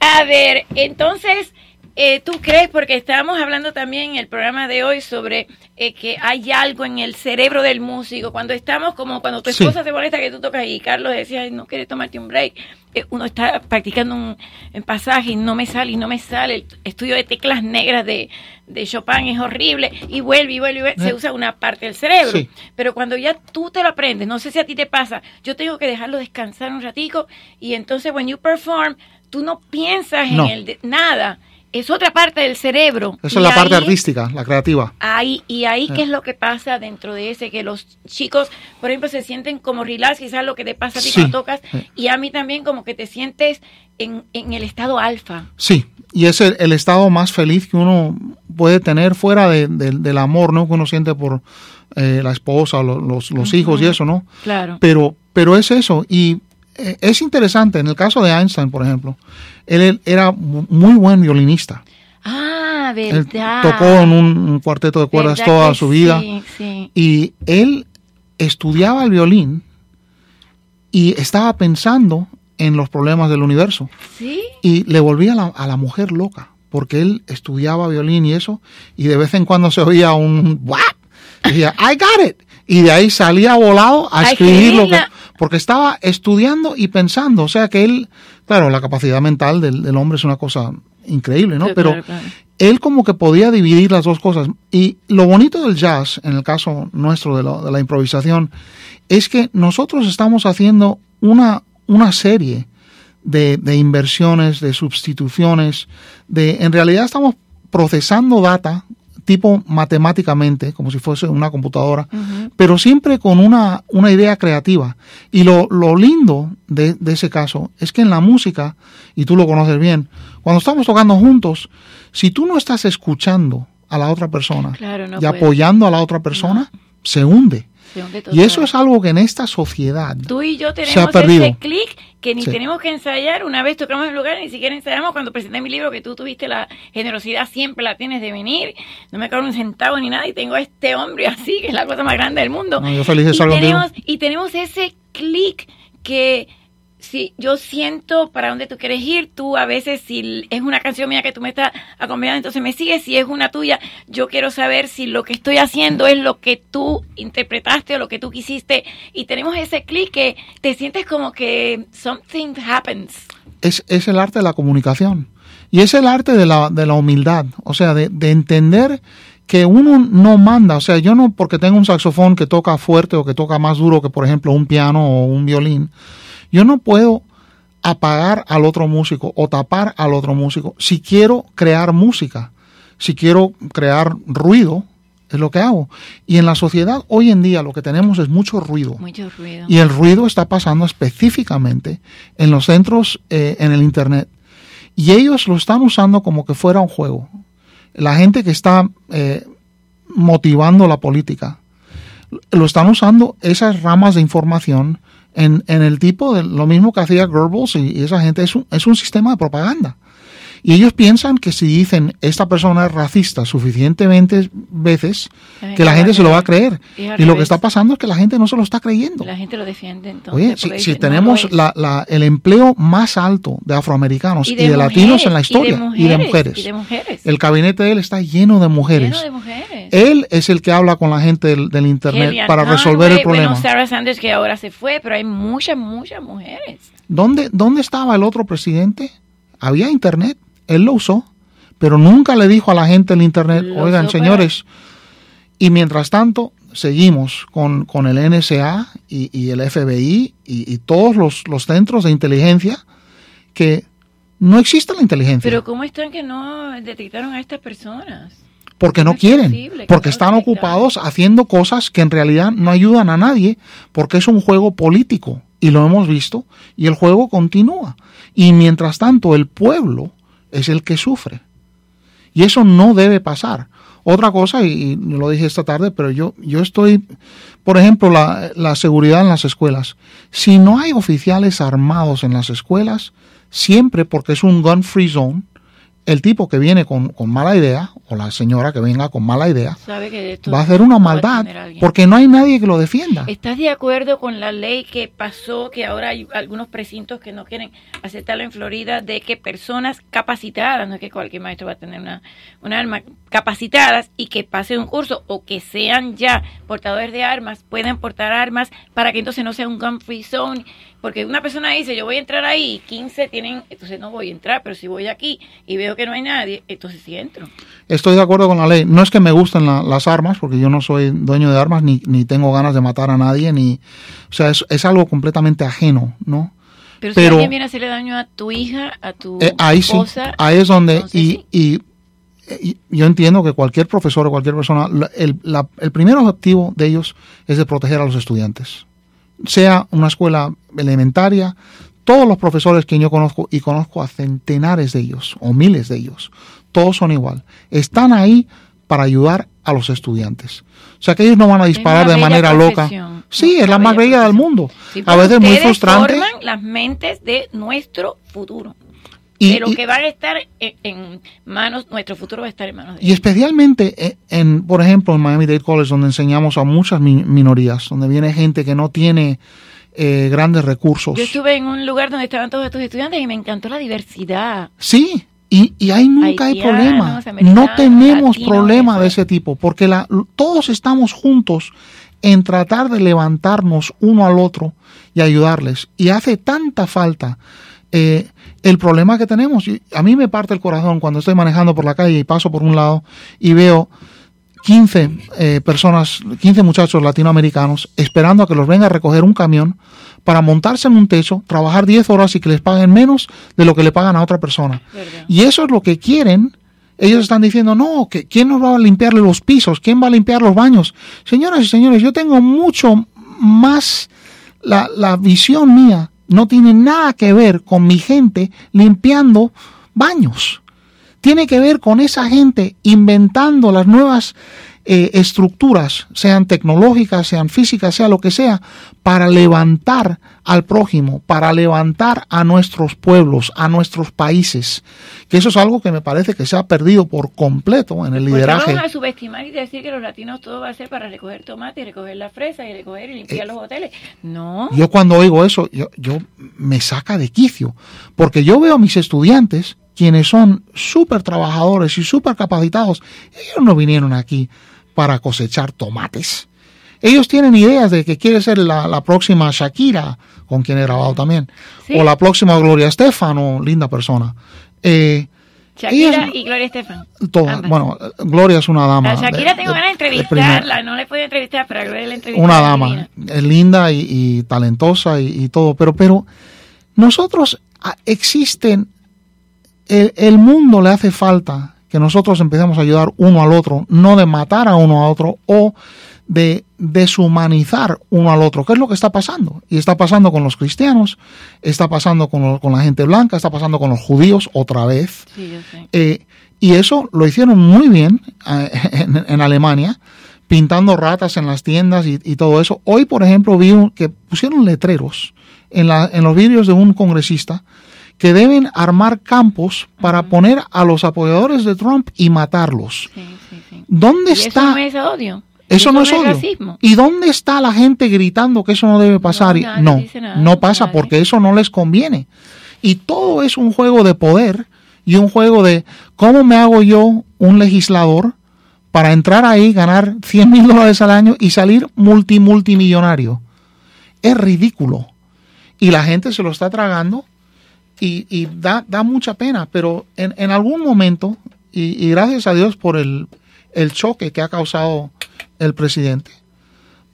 A ver, entonces, eh, ¿tú crees, porque estábamos hablando también en el programa de hoy sobre eh, que hay algo en el cerebro del músico, cuando estamos como cuando tu esposa se molesta que tú tocas y Carlos decía, no quieres tomarte un break, eh, uno está practicando un, pasaje y no me sale y no me sale, el estudio de teclas negras de, de Chopin es horrible. Y vuelve y vuelve y vuelve, se usa una parte del cerebro, pero cuando ya tú te lo aprendes, no sé si a ti te pasa, yo tengo que dejarlo descansar un ratico y entonces when you perform, tú no piensas en el de, nada. Es otra parte del cerebro. Esa es la parte artística, la creativa. Ahí, y ahí, ¿qué es lo que pasa dentro de ese? Que los chicos, por ejemplo, se sienten como relax, quizás lo que te pasa a ti cuando tocas, y a mí también como que te sientes en, el estado alfa. Sí, y es el, estado más feliz que uno puede tener fuera del amor, ¿no? Que uno siente por eh, la esposa, los, los, hijos y eso, ¿no? Claro. Pero, pero es eso, y eh, es interesante, en el caso de Einstein, por ejemplo, él, era muy buen violinista. Ah, verdad. tocó en un, cuarteto de cuerdas toda su vida. Y él estudiaba el violín y estaba pensando en los problemas del universo. ¿Sí? Y le volvía a la, mujer loca, porque él estudiaba violín y eso, y de vez en cuando se oía un. Y decía, I got it. Y de ahí salía volado a, escribir lo que porque estaba estudiando y pensando, o sea que él, claro, la capacidad mental del, hombre es una cosa increíble, ¿no? Pero él como que podía dividir las dos cosas. Y lo bonito del jazz, en el caso nuestro de, la improvisación, es que nosotros estamos haciendo una, una serie de, de, inversiones, de sustituciones, de en realidad estamos procesando data tipo matemáticamente, como si fuese una computadora, pero siempre con una, una idea creativa. Y lo, lo lindo de, ese caso es que en la música, y tú lo conoces bien, cuando estamos tocando juntos, si tú no estás escuchando a la otra persona y apoyando a la otra persona, se hunde. Y eso es algo que en esta sociedad Tú y yo tenemos ese clic que ni tenemos que ensayar. Una vez tocamos el lugar, ni siquiera ensayamos. Cuando presenté mi libro, que tú tuviste la generosidad, siempre la tienes de venir. No me cobro un centavo ni nada. Y tengo a este hombre así, que es la cosa más grande del mundo. yo feliz de y, tenemos, y tenemos ese clic que Sí, yo siento para dónde tú quieres ir. Tú a veces, si es una canción mía que tú me estás acompañando, entonces me sigues. Si es una tuya, yo quiero saber si lo que estoy haciendo es lo que tú interpretaste o lo que tú quisiste. Y tenemos ese clic que te sientes como que something happens. Es, es el arte de la comunicación. Y es el arte de la, de la humildad. O sea, de, de entender que uno no manda, o sea, yo no porque tengo un saxofón que toca fuerte o que toca más duro que por ejemplo un piano o un violín, yo no puedo apagar al otro músico o tapar al otro músico. Si quiero crear música, si quiero crear ruido, es lo que hago. Y en la sociedad hoy en día lo que tenemos es mucho ruido. Mucho ruido. Y el ruido está pasando específicamente en los centros, eh, en el Internet. Y ellos lo están usando como que fuera un juego. La gente que está eh, motivando la política, lo están usando esas ramas de información en, en el tipo de lo mismo que hacía Goebbels y, esa gente es un, es un sistema de propaganda. Y ellos piensan que si dicen esta persona es racista suficientemente veces, que la gente se lo va a creer. Y, lo que está pasando es que la gente no se lo está creyendo. La gente lo defiende entonces. Oye, si, tenemos la, la, el empleo más alto de afroamericanos y de, latinos en la historia, y de, mujeres, el gabinete de él está lleno de mujeres. Él es el que habla con la gente del, Internet para resolver el problema. Bueno, Sarah Sanders que ahora se fue, pero hay muchas, muchas mujeres. ¿Dónde, ¿Dónde estaba el otro presidente? Había Internet él lo usó, pero nunca le dijo a la gente en Internet, oigan señores, y mientras tanto seguimos con, con el NSA y, el FBI y, todos los, los, centros de inteligencia que no existe la inteligencia. Pero ¿cómo están que no detectaron a estas personas? porque no, quieren, porque están ocupados haciendo cosas que en realidad no ayudan a nadie, porque es un juego político y lo hemos visto y el juego continúa. Y mientras tanto el pueblo es el que sufre. Y eso no debe pasar. Otra cosa, y, lo dije esta tarde, pero yo, yo estoy, por ejemplo, la, la seguridad en las escuelas. Si no hay oficiales armados en las escuelas, siempre porque es un gun free zone, el tipo que viene con, mala idea, o la señora que venga con mala idea, va a hacer una maldad porque no hay nadie que lo defienda. ¿Estás de acuerdo con la ley que pasó, que ahora hay algunos precintos que no quieren aceptarlo en Florida, de que personas capacitadas, no es que cualquier maestro va a tener una, una arma, capacitadas y que pasen un curso o que sean ya portadores de armas, pueden portar armas para que entonces no sea un gun free zone? Porque una persona dice, yo voy a entrar ahí, y 15 tienen, entonces no voy a entrar, pero si voy aquí y veo que no hay nadie, entonces sí entro. Estoy de acuerdo con la ley. No es que me gusten las armas, porque yo no soy dueño de armas, ni, ni tengo ganas de matar a nadie, ni, o sea, es, es algo completamente ajeno, ¿no? Pero, si alguien viene a hacerle daño a tu hija, a tu eh, ahí esposa, ahí es donde, y, y, yo entiendo que cualquier profesor o cualquier persona, el, el primer objetivo de ellos es de proteger a los estudiantes sea una escuela elementaria, todos los profesores que yo conozco, y conozco a centenares de ellos, o miles de ellos, todos son igual. Están ahí para ayudar a los estudiantes. O sea que ellos no van a disparar de manera loca. Sí, es la más bella del mundo. a veces muy frustrante. forman las mentes de nuestro futuro. Y, de lo que va a estar en, manos, nuestro futuro va a estar en manos de Y especialmente, eh, en, por ejemplo, en Miami Dade College, donde enseñamos a muchas minorías, donde viene gente que no tiene eh, grandes recursos. Yo estuve en un lugar donde estaban todos estos estudiantes y me encantó la diversidad. Sí, y, y ahí nunca hay problema. No tenemos problema de ese tipo, porque la, todos estamos juntos en tratar de levantarnos uno al otro y ayudarles. Y hace tanta falta. Eh, el problema que tenemos, a mí me parte el corazón cuando estoy manejando por la calle y paso por un lado y veo 15 eh, personas, 15 muchachos latinoamericanos esperando a que los venga a recoger un camión para montarse en un techo, trabajar 10 horas y que les paguen menos de lo que le pagan a otra persona. Y eso es lo que quieren. Ellos están diciendo, no, que ¿quién nos va a limpiar los pisos? ¿Quién va a limpiar los baños? Señoras y señores, yo tengo mucho más la, la visión mía no tiene nada que ver con mi gente limpiando baños. Tiene que ver con esa gente inventando las nuevas eh, estructuras, sean tecnológicas, sean físicas, sea lo que sea, para levantar al prójimo, para levantar a nuestros pueblos, a nuestros países. Que eso es algo que me parece que se ha perdido por completo en el pues lideraje. vamos a subestimar y decir que los latinos todo va a ser para recoger tomate y recoger la fresa y recoger y limpiar eh, los hoteles. No. Yo cuando oigo eso, yo, yo me saca de quicio, porque yo veo a mis estudiantes quienes son súper trabajadores y súper capacitados, ellos no vinieron aquí para cosechar tomates. Ellos tienen ideas de que quiere ser la, próxima Shakira, con quien he grabado también, o la próxima Gloria Estefan, linda persona. Eh, Shakira y Gloria Estefan. bueno, Gloria es una dama. Shakira tengo ganas de entrevistarla, no le puedo entrevistar, pero a Gloria la entrevisté. Una dama, es linda y, talentosa y, todo, pero, pero nosotros ah, existen, el, el mundo le hace falta que nosotros empecemos a ayudar uno al otro, no de matar a uno a otro o de deshumanizar uno al otro, ¿Qué es lo que está pasando. Y está pasando con los cristianos, está pasando con, la gente blanca, está pasando con los judíos otra vez. Eh, y eso lo hicieron muy bien eh, en, Alemania, pintando ratas en las tiendas y, todo eso. Hoy, por ejemplo, vi que pusieron letreros en, la, en los vídeos de un congresista que deben armar campos para poner a los apoyadores de Trump y matarlos. ¿Dónde está? Eso no es odio. Eso, no es odio. ¿Y dónde está la gente gritando que eso no debe pasar? No, no, pasa porque eso no les conviene. Y todo es un juego de poder y un juego de cómo me hago yo un legislador para entrar ahí, ganar 100 mil dólares al año y salir multimultimillonario. Es ridículo. Y la gente se lo está tragando y, da, da, mucha pena, pero en, en algún momento, y, gracias a Dios por el, el, choque que ha causado el presidente,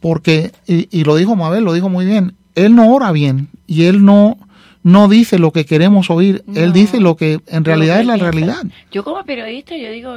porque, y, lo dijo Mabel, lo dijo muy bien, él no ora bien y él no, no dice lo que queremos oír, él dice lo que en realidad es la realidad. Yo como periodista, yo digo,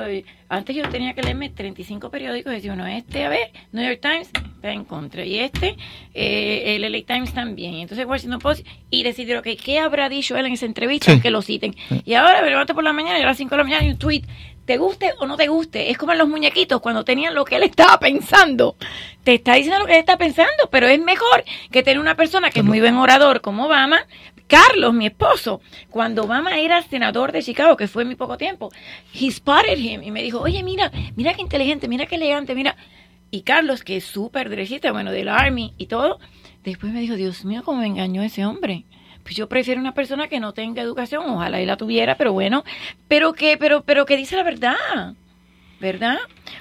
antes yo tenía que leerme 35 periódicos y decir, bueno, este, a ver, New York Times está en contra y este, eh, el LA Times también. Entonces, Washington Post y decidir, ok, ¿qué habrá dicho él en esa entrevista? Que lo citen. Y ahora me levanto por la mañana y a las 5 de la mañana hay un tweet te guste o no te guste, es como en los muñequitos cuando tenían lo que él estaba pensando. Te está diciendo lo que él está pensando, pero es mejor que tener una persona que es muy buen orador como Obama. Carlos, mi esposo, cuando Obama era senador de Chicago, que fue muy poco tiempo, he spotted him y me dijo, oye, mira, mira qué inteligente, mira qué elegante, mira. Y Carlos, que es súper derechista, bueno, del Army y todo, después me dijo, Dios mío, cómo me engañó ese hombre. Pues yo prefiero una persona que no tenga educación, ojalá y la tuviera, pero bueno, pero que, pero, pero que dice la verdad. ¿Verdad?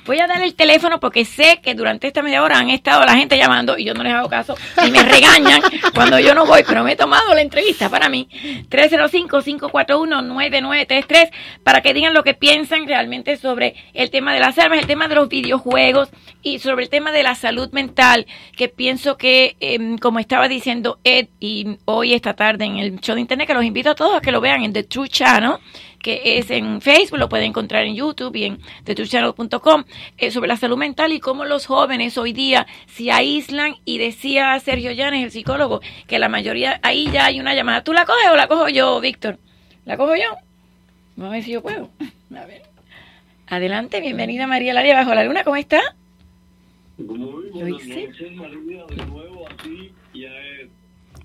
Voy a dar el teléfono porque sé que durante esta media hora han estado la gente llamando y yo no les hago caso y me regañan (laughs) cuando yo no voy, pero me he tomado la entrevista para mí. 305-541-9933 para que digan lo que piensan realmente sobre el tema de las armas, el tema de los videojuegos y sobre el tema de la salud mental, que pienso que, em, como estaba diciendo Ed y hoy esta tarde en el show de internet, que los invito a todos a que lo vean en The True Channel que es en Facebook, lo pueden encontrar en YouTube y en thetuchannel.com, eh, sobre la salud mental y cómo los jóvenes hoy día se aíslan y decía Sergio Llanes, el psicólogo, que la mayoría, ahí ya hay una llamada. ¿Tú la coges o la cojo yo, Víctor? ¿La cojo yo? Vamos a ver si yo puedo. A ver. Adelante, bienvenida María Laria Bajo la Luna, ¿cómo está? Muy buenas noches, María, de nuevo aquí y a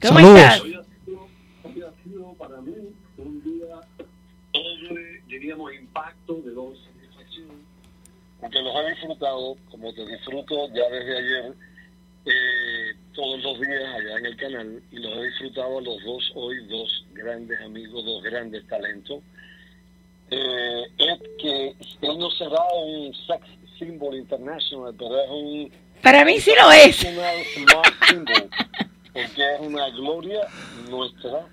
¿Cómo estás? Hoy ha sido para mí un día doble, diríamos, impacto de dos satisfacción, porque los he disfrutado, como te disfruto ya desde ayer, eh, todos los días allá en el canal, y los he disfrutado a los dos hoy, dos grandes amigos, dos grandes talentos. Eh, es que él no será un sex symbol international, pero es un... Para mí sí lo es. Symbol, porque es una gloria nuestra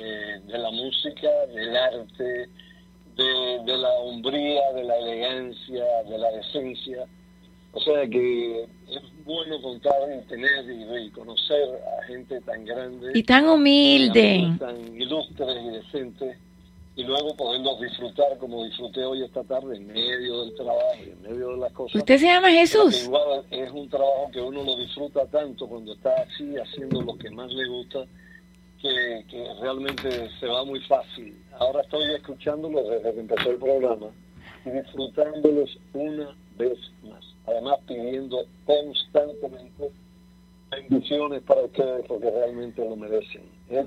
eh, de la música, del arte, de, la hombría, de la elegancia, de la decencia. O sea que es bueno contar y tener y, conocer a gente tan grande. Y tan humilde. Tan ilustres y decentes. Y luego poderlos disfrutar como disfruté hoy esta tarde en medio del trabajo en medio de las cosas. ¿Usted se llama Jesús? Igual es un trabajo que uno lo disfruta tanto cuando está así haciendo lo que más le gusta que, realmente se va muy fácil. Ahora estoy escuchándolo desde que empezó el programa y disfrutándolos una vez más. Además pidiendo constantemente bendiciones para ustedes porque realmente lo merecen. ¿eh?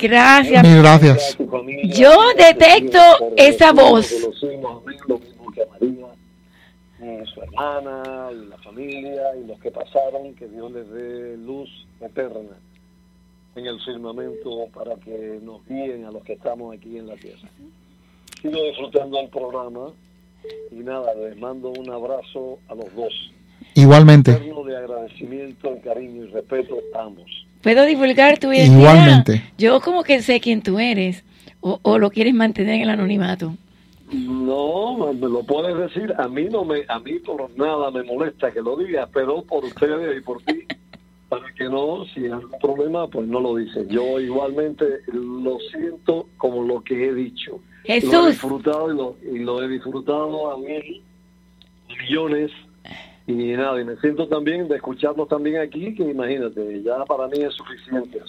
Gracias. Mil gracias. Yo detecto esa voz. Lo mismo que a María, y su hermana, y la familia, y los que pasaron, que Dios les dé luz eterna en el firmamento para que nos guíen a los que estamos aquí en la tierra. Sigo disfrutando el programa y nada, les mando un abrazo a los dos. Igualmente. de agradecimiento, cariño y respeto a ambos. ¿Puedo divulgar tu identidad? Igualmente. Yo como que sé quién tú eres o, o lo quieres mantener en el anonimato. No, me lo puedes decir. A mí no me, a mí por nada me molesta que lo digas, pero por ustedes y por ti para que no, si hay algún problema, pues no lo dice. Yo igualmente lo siento como lo que he dicho. Jesús. Lo he disfrutado y lo, y lo he disfrutado a mil, millones. Y nada, y me siento también de escucharlos también aquí, que imagínate, ya para mí es suficiente.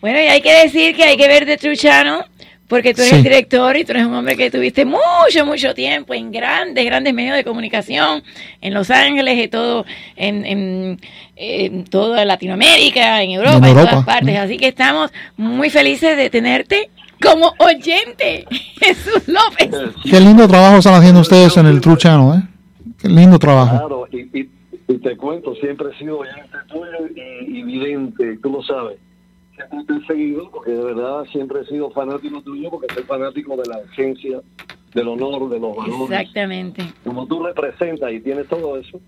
Bueno, y hay que decir que hay que ver de Truchano porque tú eres el director y tú eres un hombre que tuviste mucho, mucho tiempo en grandes, grandes medios de comunicación, en Los Ángeles y todo, en, en, toda Latinoamérica, en Europa, en, todas partes. Así que estamos muy felices de tenerte como oyente, (laughs) Jesús López. Qué lindo trabajo están haciendo ustedes en el True Channel, ¿eh? Qué lindo trabajo. Claro, y, te cuento, siempre he sido oyente tuyo y, y vidente, tú lo sabes siempre te he seguido, porque de verdad siempre he sido fanático tuyo, porque soy fanático de la esencia, del honor, de los valores. Exactamente. Como tú representas y tienes todo eso,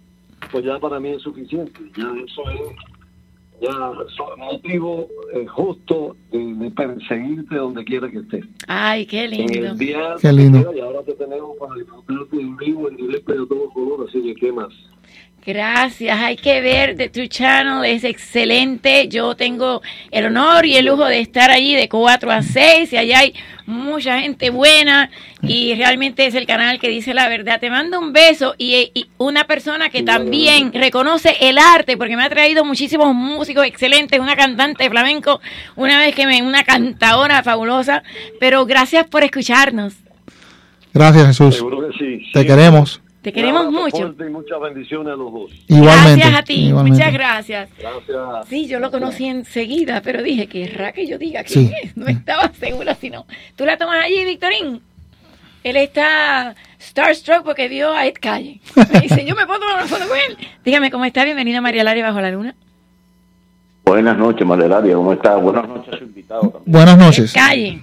pues ya para mí es suficiente. Ya eso es ya motivo eh, justo de, perseguirte donde quiera que estés. Ay, qué lindo. qué lindo. Y ahora te tenemos para disfrutarte en vivo, en directo y a todo color, así que qué más. Gracias, hay que ver de tu channel, es excelente. Yo tengo el honor y el lujo de estar allí de 4 a 6 y allá hay mucha gente buena y realmente es el canal que dice la verdad. Te mando un beso y, una persona que también reconoce el arte porque me ha traído muchísimos músicos excelentes, una cantante de flamenco, una vez que me, una cantadora fabulosa, pero gracias por escucharnos. Gracias Jesús. Te queremos. Te queremos mucho. Y muchas bendiciones a los dos. Igualmente. Gracias a ti, muchas gracias. Gracias. Sí, yo lo conocí enseguida, pero dije, que raro que yo diga quién es. No estaba segura si no. ¿Tú la tomas allí, Victorín? Él está starstruck porque vio a Ed Calle. Me dice, yo me puedo tomar una foto con él. Dígame, ¿cómo está? Bienvenida María Laria Bajo la Luna. Buenas noches, María Laria. ¿Cómo está? Buenas noches a su invitado. También. Buenas noches. Ed Calle.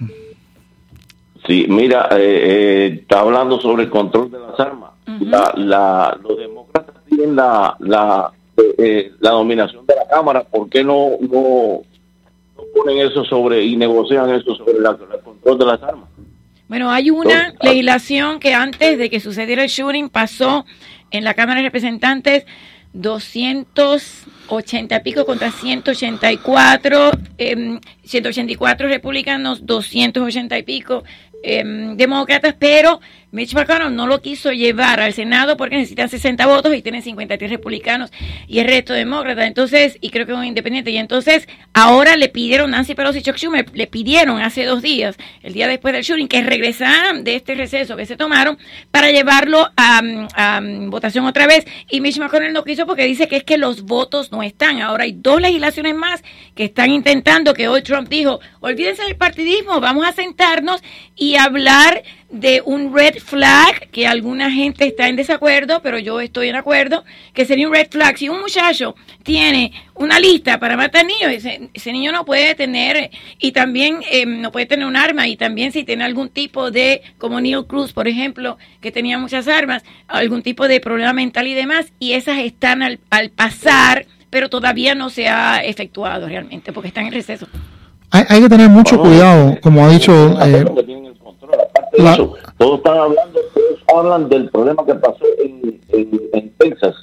Sí, mira, eh, eh, está hablando sobre el control de las armas la, los demócratas tienen la, la, eh, la dominación de la Cámara, ¿por qué no, no, ponen eso sobre y negocian eso sobre el control de las armas? Bueno, hay una ah, legislación que antes de que sucediera el shooting pasó en la Cámara de Representantes 280 y pico contra 184, eh, 184 republicanos, 280 y pico eh, demócratas, pero Mitch McConnell no lo quiso llevar al Senado porque necesitan 60 votos y tienen 53 republicanos y el resto demócratas. Entonces, y creo que un independiente. Y entonces, ahora le pidieron, Nancy Pelosi y Chuck Schumer, le pidieron hace dos días, el día después del shooting, que regresaran de este receso que se tomaron para llevarlo a, a, votación otra vez. Y Mitch McConnell no quiso porque dice que es que los votos no están. Ahora hay dos legislaciones más que están intentando, que hoy Trump dijo, olvídense del partidismo, vamos a sentarnos y hablar de un red flag, que alguna gente está en desacuerdo, pero yo estoy en acuerdo, que sería un red flag. Si un muchacho tiene una lista para matar niños, ese, niño no puede tener, y también em, no puede tener un arma, y también si tiene algún tipo de, como Neil Cruz, por ejemplo, que tenía muchas armas, algún tipo de problema mental y demás, y esas están al, al pasar, pero todavía no se ha efectuado realmente, porque están en receso. Hay, que tener mucho cuidado, como ha dicho... Eh, todos están hablando, todos hablan del problema que pasó en, en, Texas.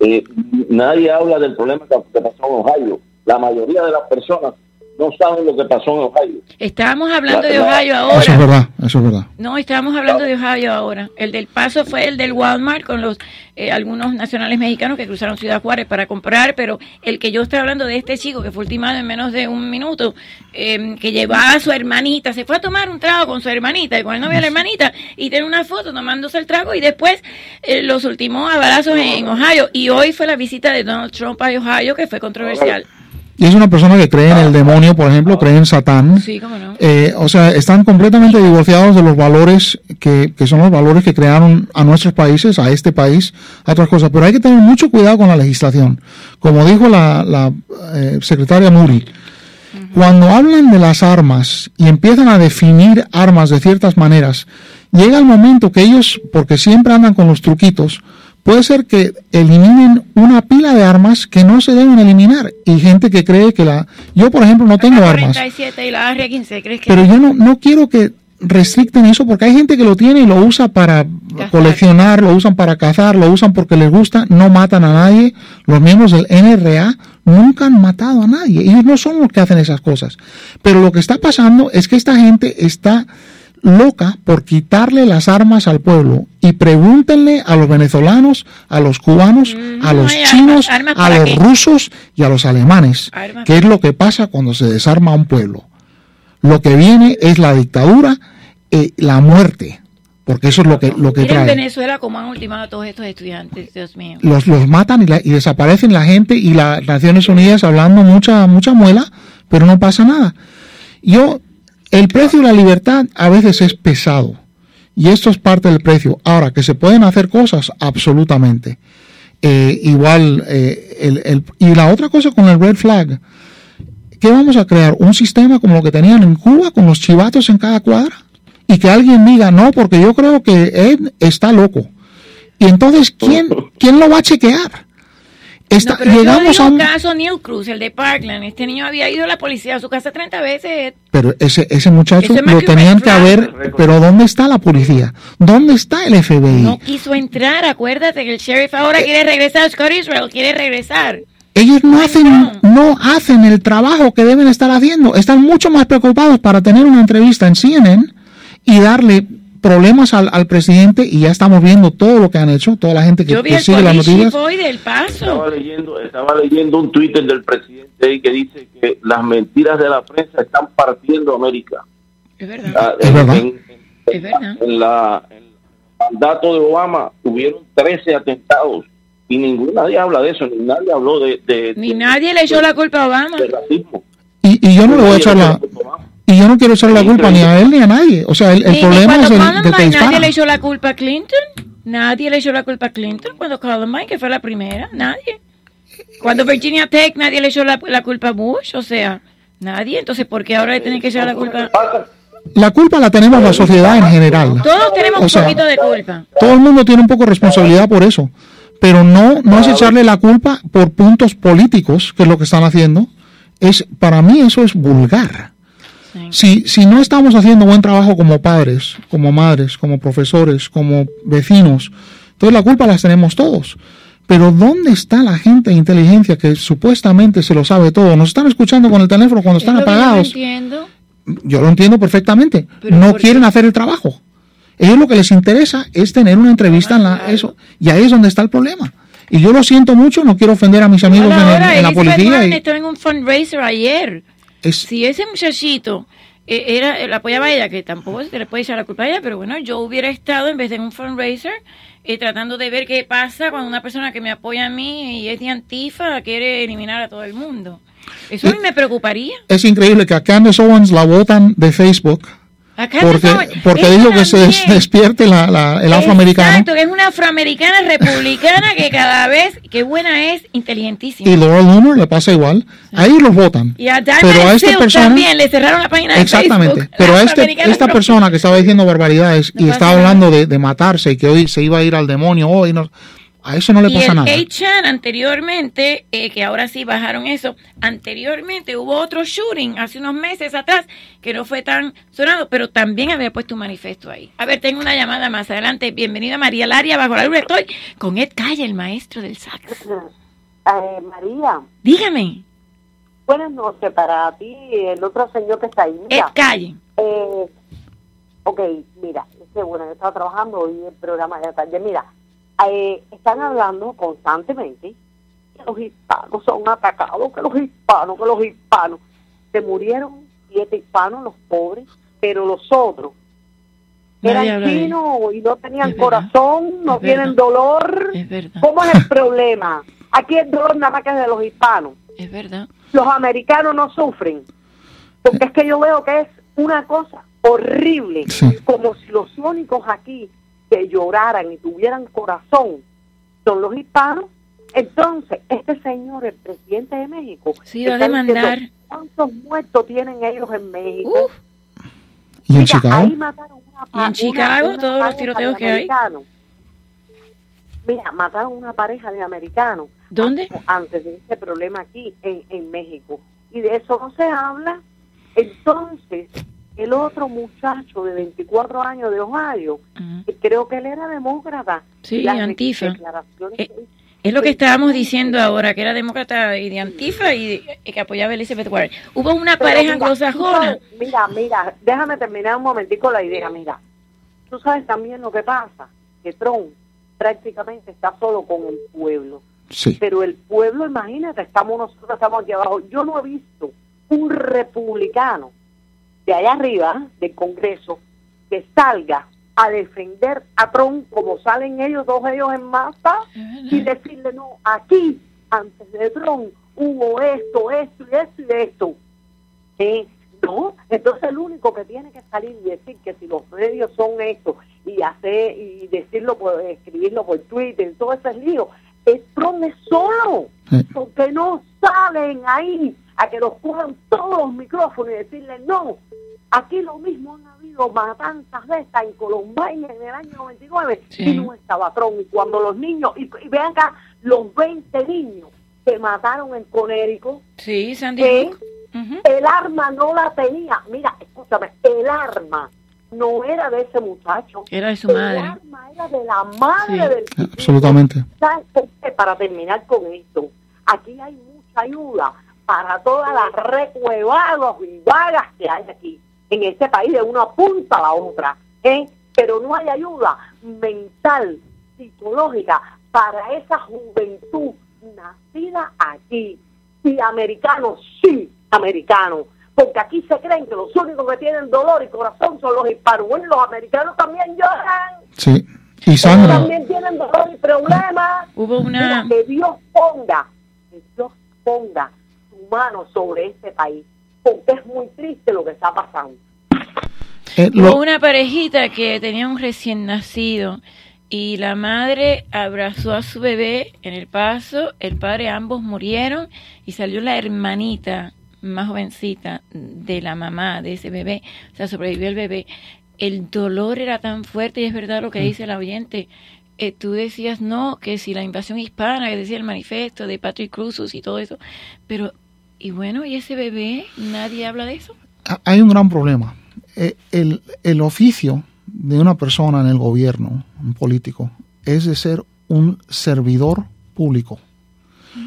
Eh, nadie habla del problema que, que pasó en Ohio. La mayoría de las personas no saben lo que pasó en Ohio. Estábamos hablando de Ohio ahora. Eso es verdad, eso es verdad. No, estábamos hablando de Ohio ahora. El del paso fue el del Walmart con los eh, algunos nacionales mexicanos que cruzaron Ciudad Juárez para comprar, pero el que yo estoy hablando de este chico que fue ultimado en menos de un minuto, em, que llevaba a su hermanita, se fue a tomar un trago con su hermanita y con el novio de la hermanita y tiene una foto tomándose el trago y después eh, los ultimó a balazos en Ohio. Y hoy fue la visita de Donald Trump a Ohio que fue controversial. Y es una persona que cree en el demonio, por ejemplo, cree en Satán. Sí, cómo no. Eh, o sea, están completamente divorciados de los valores que, que, son los valores que crearon a nuestros países, a este país, a otras cosas. Pero hay que tener mucho cuidado con la legislación. Como dijo la, la eh, secretaria Muri, cuando hablan de las armas y empiezan a definir armas de ciertas maneras, llega el momento que ellos, porque siempre andan con los truquitos, puede ser que eliminen una pila de armas que no se deben eliminar y gente que cree que la yo por ejemplo no tengo armas pero yo no, no quiero que restricten eso porque hay gente que lo tiene y lo usa para coleccionar, lo usan para cazar, lo usan porque les gusta, no matan a nadie. Los miembros del NRA nunca han matado a nadie. Ellos no son los que hacen esas cosas. Pero lo que está pasando es que esta gente está loca por quitarle las armas al pueblo y pregúntenle a los venezolanos, a los cubanos, mm, a los chinos, a los rusos y a los alemanes qué es lo que pasa cuando se desarma un pueblo. Lo que viene es la dictadura, y la muerte, porque eso es lo que, lo que trae. En Venezuela, como han ultimado a todos estos estudiantes, Dios mío. Los, los matan y, y desaparecen la gente y las Naciones Unidas hablando mucha, mucha muela, pero no pasa nada. Yo el precio de la libertad a veces es pesado y esto es parte del precio. Ahora, que se pueden hacer cosas, absolutamente. Eh, igual, eh, el, y la otra cosa con el red flag, ¿qué vamos a crear? ¿Un sistema como lo que tenían en Cuba con los chivatos en cada cuadra? Y que alguien diga, no, porque yo creo que Ed está loco. Y entonces, ¿quién, (laughs) ¿quién lo va a chequear? Esta, llegamos a un caso Neil Cruz, el de Parkland. Este niño había ido a la policía a su casa 30 veces. Pero ese, ese muchacho lo tenían que haber. Pero ¿dónde está la policía? ¿Dónde está el FBI? No quiso entrar. Acuérdate que el sheriff ahora eh, quiere regresar. Scott Israel quiere regresar. Ellos no hacen, no hacen el trabajo que deben estar haciendo. Están mucho más preocupados para tener una entrevista en CNN y darle problemas al, al, presidente y ya estamos viendo todo lo que han hecho, toda la gente que, sigue las noticias. Del paso. Estaba leyendo, estaba leyendo un Twitter del presidente que dice que las mentiras de la prensa están partiendo América. Es verdad. Ah, es verdad. En, es verdad. En, la, el mandato de Obama tuvieron 13 atentados y ningún nadie habla de eso, ni nadie habló de... de ni nadie le echó la culpa a Obama. Y, y yo no le voy a echar la... Y yo no quiero echarle la culpa ni a él ni a nadie. O sea, el, el problema es el de que ¿Nadie le echó la culpa a Clinton? Nadie le echó la culpa a Clinton cuando Columbine, que fue la primera. Nadie. Cuando Virginia Tech, nadie le echó la, la culpa a Bush. O sea, nadie. Entonces, ¿por qué ahora le tienen que echar la culpa? La culpa la tenemos la sociedad en general. Todos tenemos un poquito de culpa. Todo el mundo tiene un poco de responsabilidad por eso. Pero no, no es echarle la culpa por puntos políticos, que es lo que están haciendo. Es, para mí eso es vulgar. Si, si no estamos haciendo buen trabajo como padres, como madres, como profesores, como vecinos, entonces la culpa las tenemos todos. Pero ¿dónde está la gente de inteligencia que supuestamente se lo sabe todo? Nos están escuchando con el teléfono cuando están apagados. Yo, entiendo. yo lo entiendo perfectamente. no quieren hacer el trabajo. Ellos lo que les interesa es tener una entrevista en la, eso. Y ahí es donde está el problema. Y yo lo siento mucho, no quiero ofender a mis amigos en, la policía. Y... en un fundraiser ayer si ese muchachito eh, era, la apoyaba a ella, que tampoco se le puede echar la culpa a ella, pero bueno, yo hubiera estado en vez de un fundraiser eh, tratando de ver qué pasa cuando una persona que me apoya a mí y es de Antifa quiere eliminar a todo el mundo. Eso a mí me preocuparía. Es increíble que a Candace Owens la votan de Facebook porque, porque dijo que se despierte la, la, el afroamericano. Exacto, que es una afroamericana republicana que cada vez, qué buena es, inteligentísima. Y Laura Loomer le pasa igual. Ahí los votan. Y a pero a esta persona también le cerraron la página de Exactamente. Pero a este, esta persona que estaba diciendo barbaridades y estaba hablando de, de, matarse y que hoy se iba a ir al demonio hoy, no, a eso no le pasa nada. Y el anteriormente, eh, que ahora sí bajaron eso, anteriormente hubo otro shooting hace unos meses atrás que no fue tan sonado, pero también había puesto un manifiesto ahí. A ver, tengo una llamada más adelante. Bienvenida María Laria bajo la luz. Estoy con Ed Calle, el maestro del sax. Eh, María. Dígame. Buenas noches para ti y el otro señor que está ahí. Ed Calle. Eh, ok, mira, es bueno, he estado trabajando hoy en el programa de tarde. Mira, eh, están hablando constantemente que los hispanos son atacados, que los hispanos, que los hispanos. Se murieron siete hispanos, los pobres, pero los otros eran chinos y no tenían corazón, no tienen dolor. ¿Cómo es el problema? Aquí el dolor nada más que es de los hispanos. Es verdad. Los americanos no sufren. Porque es que yo veo que es una cosa horrible. Como si los únicos aquí que lloraran y tuvieran corazón son los hispanos. Entonces, este señor, el presidente de México, sí, va a demandar. ¿Cuántos muertos tienen ellos en México? ¿Y en Chicago? ¿Y en Chicago todos los tiroteos que hay? Mira, mataron una pareja de americanos. ¿Dónde? Antes de este problema aquí, en, en México. Y de eso no se habla. Entonces, el otro muchacho de 24 años de Ohio, creo que él era demócrata. Sí, antifa. Eh, es lo que estábamos diciendo ahora, que era demócrata y de antifa y, que apoyaba a Elizabeth Warren. Hubo una pareja anglosajona. Mira, mira, déjame terminar un momentico la idea, mira. Tú sabes también lo que pasa, que Trump prácticamente está solo con el pueblo. Sí. Pero el pueblo, imagínate, estamos nosotros, estamos aquí abajo. Yo no he visto un republicano de allá arriba, del Congreso, que salga a defender a Trump como salen ellos, dos ellos en masa, y decirle, no, aquí, antes de Trump, hubo esto, esto y esto y esto. ¿Eh? No, entonces el único que tiene que salir y decir que si los medios son estos y hacer y decirlo, por, escribirlo por Twitter, todo ese lío, es Trump es solo, porque no salen ahí a que los cojan todos los micrófonos y decirle no, Aquí lo mismo han habido matanzas de estas en Colombia en el año 99 y no estaba Trump. Y cuando los niños, y, vean acá, los 20 niños que mataron en Conérico. Sí, Sandy El arma no la tenía. Mira, escúchame, el arma no era de ese muchacho. Era de su madre. El arma era de la madre del Absolutamente. Para terminar con esto, aquí hay mucha ayuda para todas las recuevados y vagas que hay aquí en este país de una punta a la otra. ¿eh? Pero no hay ayuda mental, psicológica para esa juventud nacida aquí. Y americanos, sí, americanos. Porque aquí se creen que los únicos que tienen dolor y corazón son los hispanos. Bueno, los americanos también lloran. Sí, y también tienen dolor y problemas. Hubo una... que Dios ponga, que Dios ponga su mano sobre este país. Porque es muy triste lo que está pasando. Eh, Hubo una parejita que tenía un recién nacido y la madre abrazó a su bebé en el paso, el padre ambos murieron y salió la hermanita más jovencita de la mamá de ese bebé, o sea, sobrevivió el bebé. El dolor era tan fuerte y es verdad lo que mm. dice el oyente. Eh, tú decías no, que si la invasión hispana, que decía el manifiesto de Patrick Cruz y todo eso, pero y bueno, ¿y ese bebé? Nadie habla de eso. Hay un gran problema. Eh, el, el oficio de una persona en el gobierno, un político, es de ser un servidor público.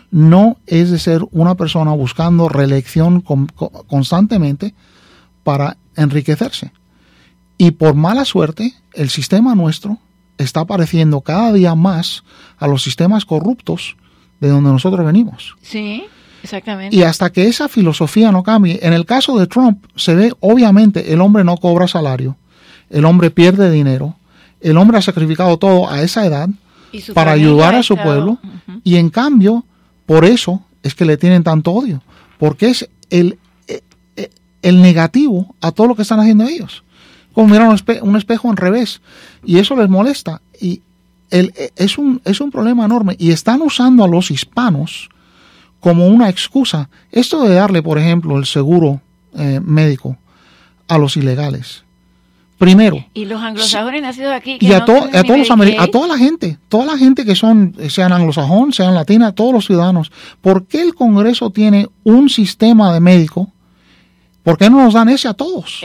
No es de ser una persona buscando reelección constantemente para enriquecerse. Y por mala suerte, el sistema nuestro está pareciendo cada día más a los sistemas corruptos de donde nosotros venimos. Sí, exactamente. Y hasta que esa filosofía no cambie, en el caso de Trump se ve obviamente el hombre no cobra salario, el hombre pierde dinero, el hombre ha sacrificado todo a esa edad para ayudar a su pueblo y en cambio, por eso es que le tienen tanto odio, porque es el, eh, eh, el negativo a todo lo que están haciendo ellos. Como mirar un, espejo en revés y eso les molesta y el, eh, es, un, es un problema enorme y están usando a los hispanos como una excusa. Esto de darle, por ejemplo, el seguro médico a los ilegales primero. Y los anglosajones nacidos aquí. y a, todos los a toda la gente, toda la gente que son, sean anglosajón, sean latina, todos los ciudadanos. ¿Por qué el Congreso tiene un sistema de médico? ¿Por qué no nos dan ese a todos?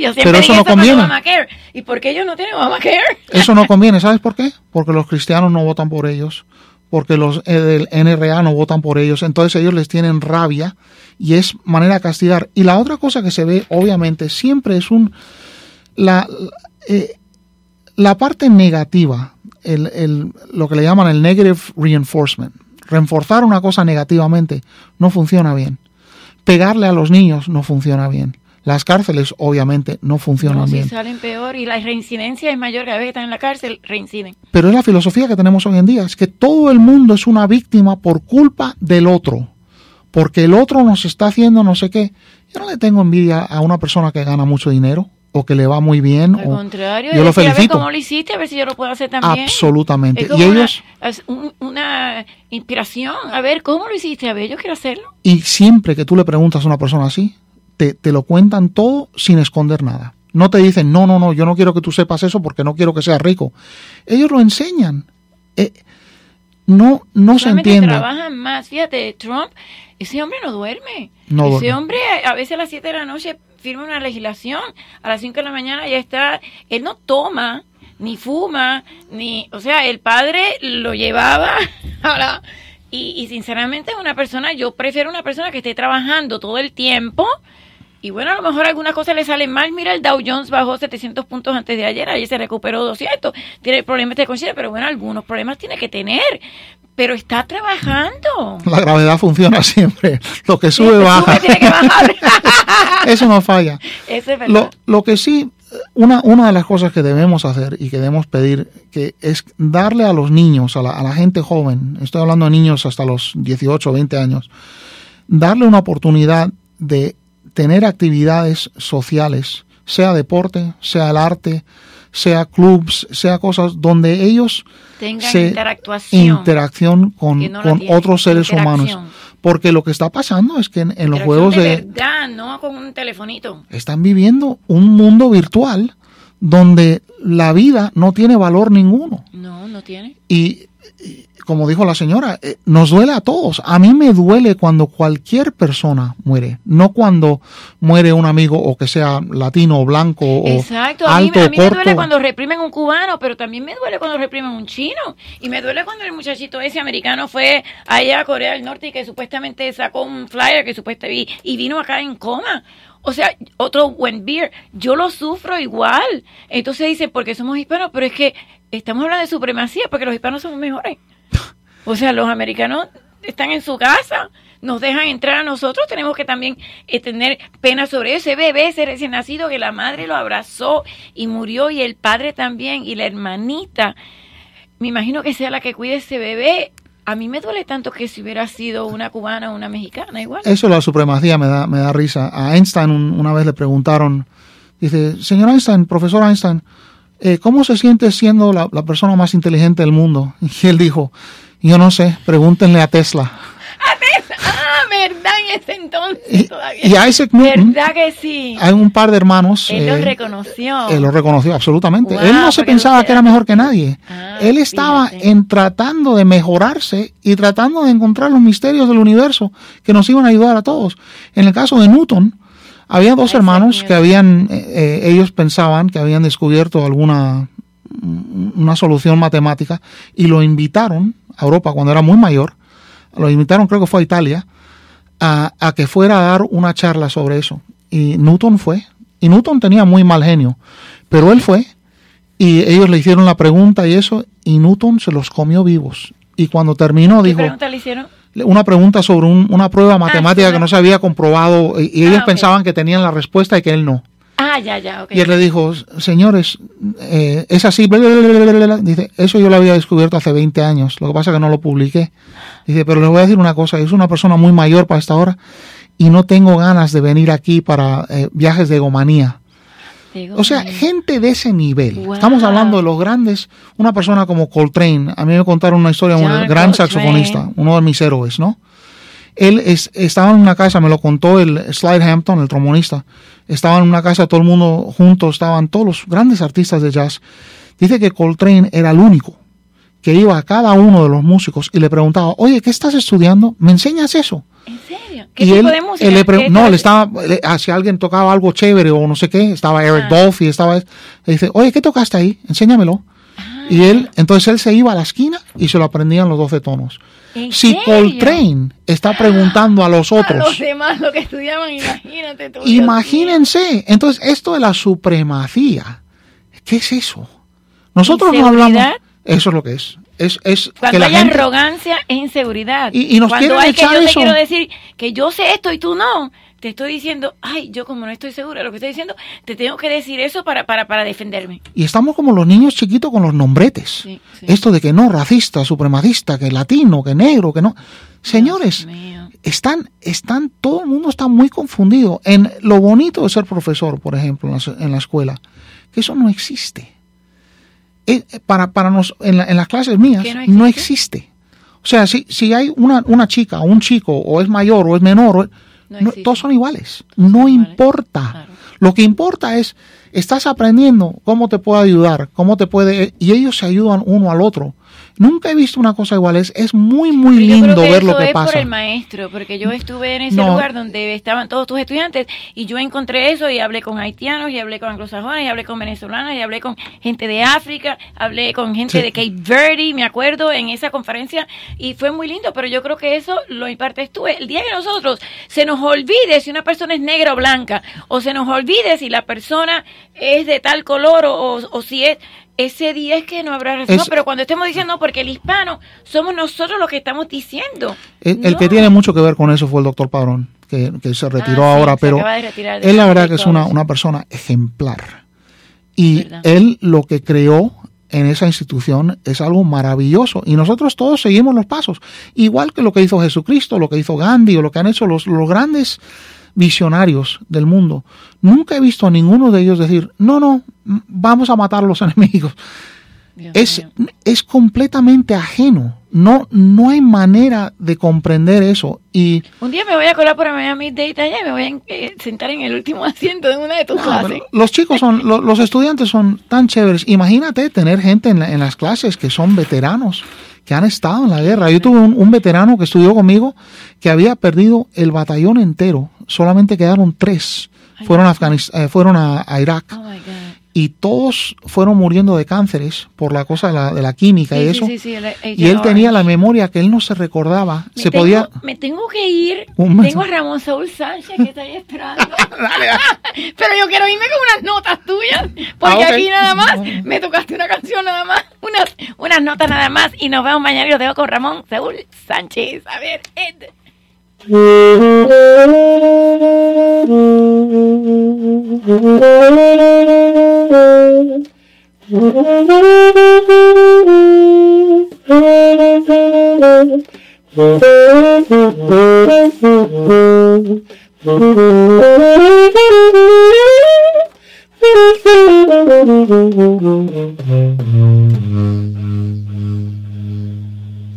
Yo siempre Pero eso no conviene. ¿Y por qué ellos no tienen Obamacare? Eso no (laughs) conviene. ¿Sabes por qué? Porque los cristianos no votan por ellos. Porque los eh, del NRA no votan por ellos. Entonces ellos les tienen rabia y es manera de castigar. Y la otra cosa que se ve, obviamente, siempre es un la, eh, la parte negativa, el, lo que le llaman el negative reinforcement, reforzar una cosa negativamente no funciona bien. Pegarle a los niños no funciona bien. Las cárceles obviamente no funcionan bien. salen peor y la reincidencia es mayor cada vez que están en la cárcel, reinciden. Pero es la filosofía que tenemos hoy en día, es que todo el mundo es una víctima por culpa del otro, porque el otro nos está haciendo no sé qué. Yo no le tengo envidia a una persona que gana mucho dinero o que le va muy bien. Al contrario, yo lo felicito. A ver cómo lo hiciste, a ver si yo lo puedo hacer también. Absolutamente. y ellos. Una, inspiración, a ver cómo lo hiciste, a ver, yo quiero hacerlo. Y siempre que tú le preguntas a una persona así, te, te lo cuentan todo sin esconder nada. No te dicen, no, no, no, yo no quiero que tú sepas eso porque no quiero que seas rico. Ellos lo enseñan. Eh, no, no se entiende. trabajan más. Fíjate, Trump, ese hombre no duerme. No ese hombre a veces a las 7 de la noche firma una legislación, a las 5 de la mañana ya está, él no toma, ni fuma, ni, o sea, el padre lo llevaba (laughs) a y, y sinceramente una persona, yo prefiero una persona que esté trabajando todo el tiempo, y bueno, a lo mejor algunas cosas le salen mal. Mira, el Dow Jones bajó 700 puntos antes de ayer, ayer se recuperó 200. Tiene problemas de conciencia, pero bueno, algunos problemas tiene que tener pero está trabajando. La gravedad funciona (laughs) siempre. Lo que sube, baja. (laughs) Eso no falla. Eso es verdad. Lo, que sí, una, una de las cosas que debemos hacer y que debemos pedir que es darle a los niños, a la, a la gente joven, estoy hablando de niños hasta los 18 o 20 años, darle una oportunidad de tener actividades sociales, sea deporte, sea el arte, sea clubs, sea cosas donde ellos tengan interacción, con, con otros seres humanos. Porque lo que está pasando es que en, los juegos de, verdad, no con un telefonito. Están viviendo un mundo virtual donde la vida no tiene valor ninguno. No, no tiene. Y, como dijo la señora, eh, nos duele a todos. A mí me duele cuando cualquier persona muere, no cuando muere un amigo o que sea latino o blanco o Exacto, a mí, a mí me duele cuando reprimen un cubano, pero también me duele cuando reprimen un chino. Y me duele cuando el muchachito ese americano fue allá a Corea del Norte y que supuestamente sacó un flyer que supuestamente y vino acá en coma. O sea, otro buen beer, yo lo sufro igual. Entonces dice, porque somos hispanos, pero es que estamos hablando de supremacía, porque los hispanos somos mejores. O sea, los americanos están en su casa, nos dejan entrar a nosotros, tenemos que también eh, tener pena sobre ese bebé, ese recién nacido que la madre lo abrazó y murió y el padre también y la hermanita. Me imagino que sea la que cuide ese bebé a mí me duele tanto que si hubiera sido una cubana o una mexicana igual. Eso la supremacía me da, me da risa. A Einstein una vez le preguntaron, dice, señor Einstein, profesor Einstein, eh, ¿cómo se siente siendo la, la persona más inteligente del mundo? (laughs) Y él dijo, yo no sé, pregúntenle a Tesla. Ah, verdad, en ese entonces todavía. Y Isaac Newton. ¿Verdad que sí? Hay un par de hermanos. Él lo eh, reconoció. Él lo reconoció, absolutamente. él no se pensaba que era mejor que nadie. Ah, él estaba en tratando de mejorarse y tratando de encontrar los misterios del universo que nos iban a ayudar a todos. En el caso de Newton, había dos hermanos que habían, eh, eh, ellos pensaban que habían descubierto alguna una solución matemática y lo invitaron a Europa cuando era muy mayor lo invitaron, creo que fue a Italia, a, a, que fuera a dar una charla sobre eso. Y Newton fue. Y Newton tenía muy mal genio, pero él fue y ellos le hicieron la pregunta y eso, y Newton se los comió vivos. Y cuando terminó dijo... pregunta le hicieron? Una pregunta sobre una prueba ah, matemática que no se había comprobado y, ellos ah, pensaban que tenían la respuesta y que él no. Ah, ya, ya, Y él le dijo, señores, eh, es así, dice, eso yo lo había descubierto hace 20 años, lo que pasa es que no lo publiqué. Dice, pero le voy a decir una cosa, es una persona muy mayor para esta hora y no tengo ganas de venir aquí para eh, viajes de egomanía. O sea, gente de ese nivel. Estamos hablando de los grandes, una persona como Coltrane, a mí me contaron una historia, un gran saxofonista, uno de mis héroes, ¿no? Él estaba en una casa, me lo contó el Slide Hampton, el trombonista. Estaba en una casa, todo el mundo juntos, estaban todos los grandes artistas de jazz. Dice que Coltrane era el único que iba a cada uno de los músicos y le preguntaba, oye, ¿qué estás estudiando? ¿Me enseñas eso? ¿En serio? ¿Qué tipo de música? no, le estaba, ah, si alguien tocaba algo chévere o no sé qué, estaba Eric ah. Dolphy, estaba, le dice, oye, ¿qué tocaste ahí? Enséñamelo. Y él, entonces él se iba a la esquina y se lo aprendían los 12 tonos. Si Coltrane está preguntando a los otros. (laughs) A los demás lo que estudiaban, imagínate tú. Imagínense. Entonces, esto de la supremacía, ¿qué es eso? Nosotros no hablamos. Eso es lo que es. Es, es Cuando que hay arrogancia es inseguridad. Y, y nos Cuando hay que yo te quiero decir que yo sé esto y tú no te estoy diciendo, ay, yo como no estoy segura de lo que estoy diciendo, te tengo que decir eso para, para, para defenderme. Y estamos como los niños chiquitos con los nombretes. Esto de que no, racista, supremacista, que latino, que negro, que no. Señores, están, están, todo el mundo está muy confundido en lo bonito de ser profesor, por ejemplo, en la, escuela, que eso no existe. Eh, para, para nos, en, las clases mías no existe? O sea, si, si hay una, una chica o un chico, o es mayor o es menor, o todos son iguales. No importa. Lo que importa es, estás aprendiendo cómo te puede ayudar, cómo te puede... Y ellos se ayudan uno al otro. Nunca he visto una cosa igual. Es, es muy, muy lindo ver lo que es pasa. por el maestro, porque yo estuve en ese lugar donde estaban todos tus estudiantes y yo encontré eso y hablé con haitianos y hablé con anglosajones y hablé con venezolanos y hablé con gente de África, hablé con gente de Cape Verde, me acuerdo, en esa conferencia y fue muy lindo, pero yo creo que eso lo impartes tú. El día que nosotros se nos olvide si una persona es negra o blanca o se nos olvide si la persona es de tal color o, o si es ese día es que no habrá razón, pero cuando estemos diciendo, porque el hispano somos nosotros los que estamos diciendo. El, que tiene mucho que ver con eso fue el doctor Padrón, que, se retiró ah, ahora, pero él la verdad que es una, una persona ejemplar. Y él lo que creó en esa institución es algo maravilloso y nosotros todos seguimos los pasos, igual que lo que hizo Jesucristo, lo que hizo Gandhi o lo que han hecho los, los grandes visionarios del mundo. Nunca he visto a ninguno de ellos decir, no, no, vamos a matar a los (laughs) enemigos. es, es completamente ajeno. No, no hay manera de comprender eso. Y un día me voy a colar por Miami Dade allá y me voy a eh, sentar en el último (laughs) asiento de una de tus clases. Los chicos son, los estudiantes son tan chéveres. Imagínate tener gente en, en las clases que son veteranos que han estado en la guerra. Yo tuve un, veterano que estudió conmigo que había perdido el batallón entero, solamente quedaron tres. Fueron, a, eh, fueron a, Irak. Oh y todos fueron muriendo de cánceres por la cosa de la, de la química y eso. y él tenía la memoria que él no se recordaba. Me se tengo, podía. Me tengo que ir. Tengo a Ramón Saúl Sánchez que está ahí esperando. (laughs) Pero yo quiero irme con unas notas tuyas, porque ah, aquí nada más me tocaste una canción nada más, unas, unas notas nada más y nos vemos mañana y los dejo con Ramón Saúl Sánchez. A ver, Ed.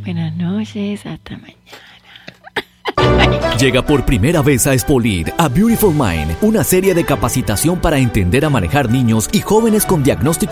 Buenas noches, hasta mañana. Llega por primera vez a Espolir, a Beautiful Mind, una serie de capacitación para entender a manejar niños y jóvenes con diagnóstico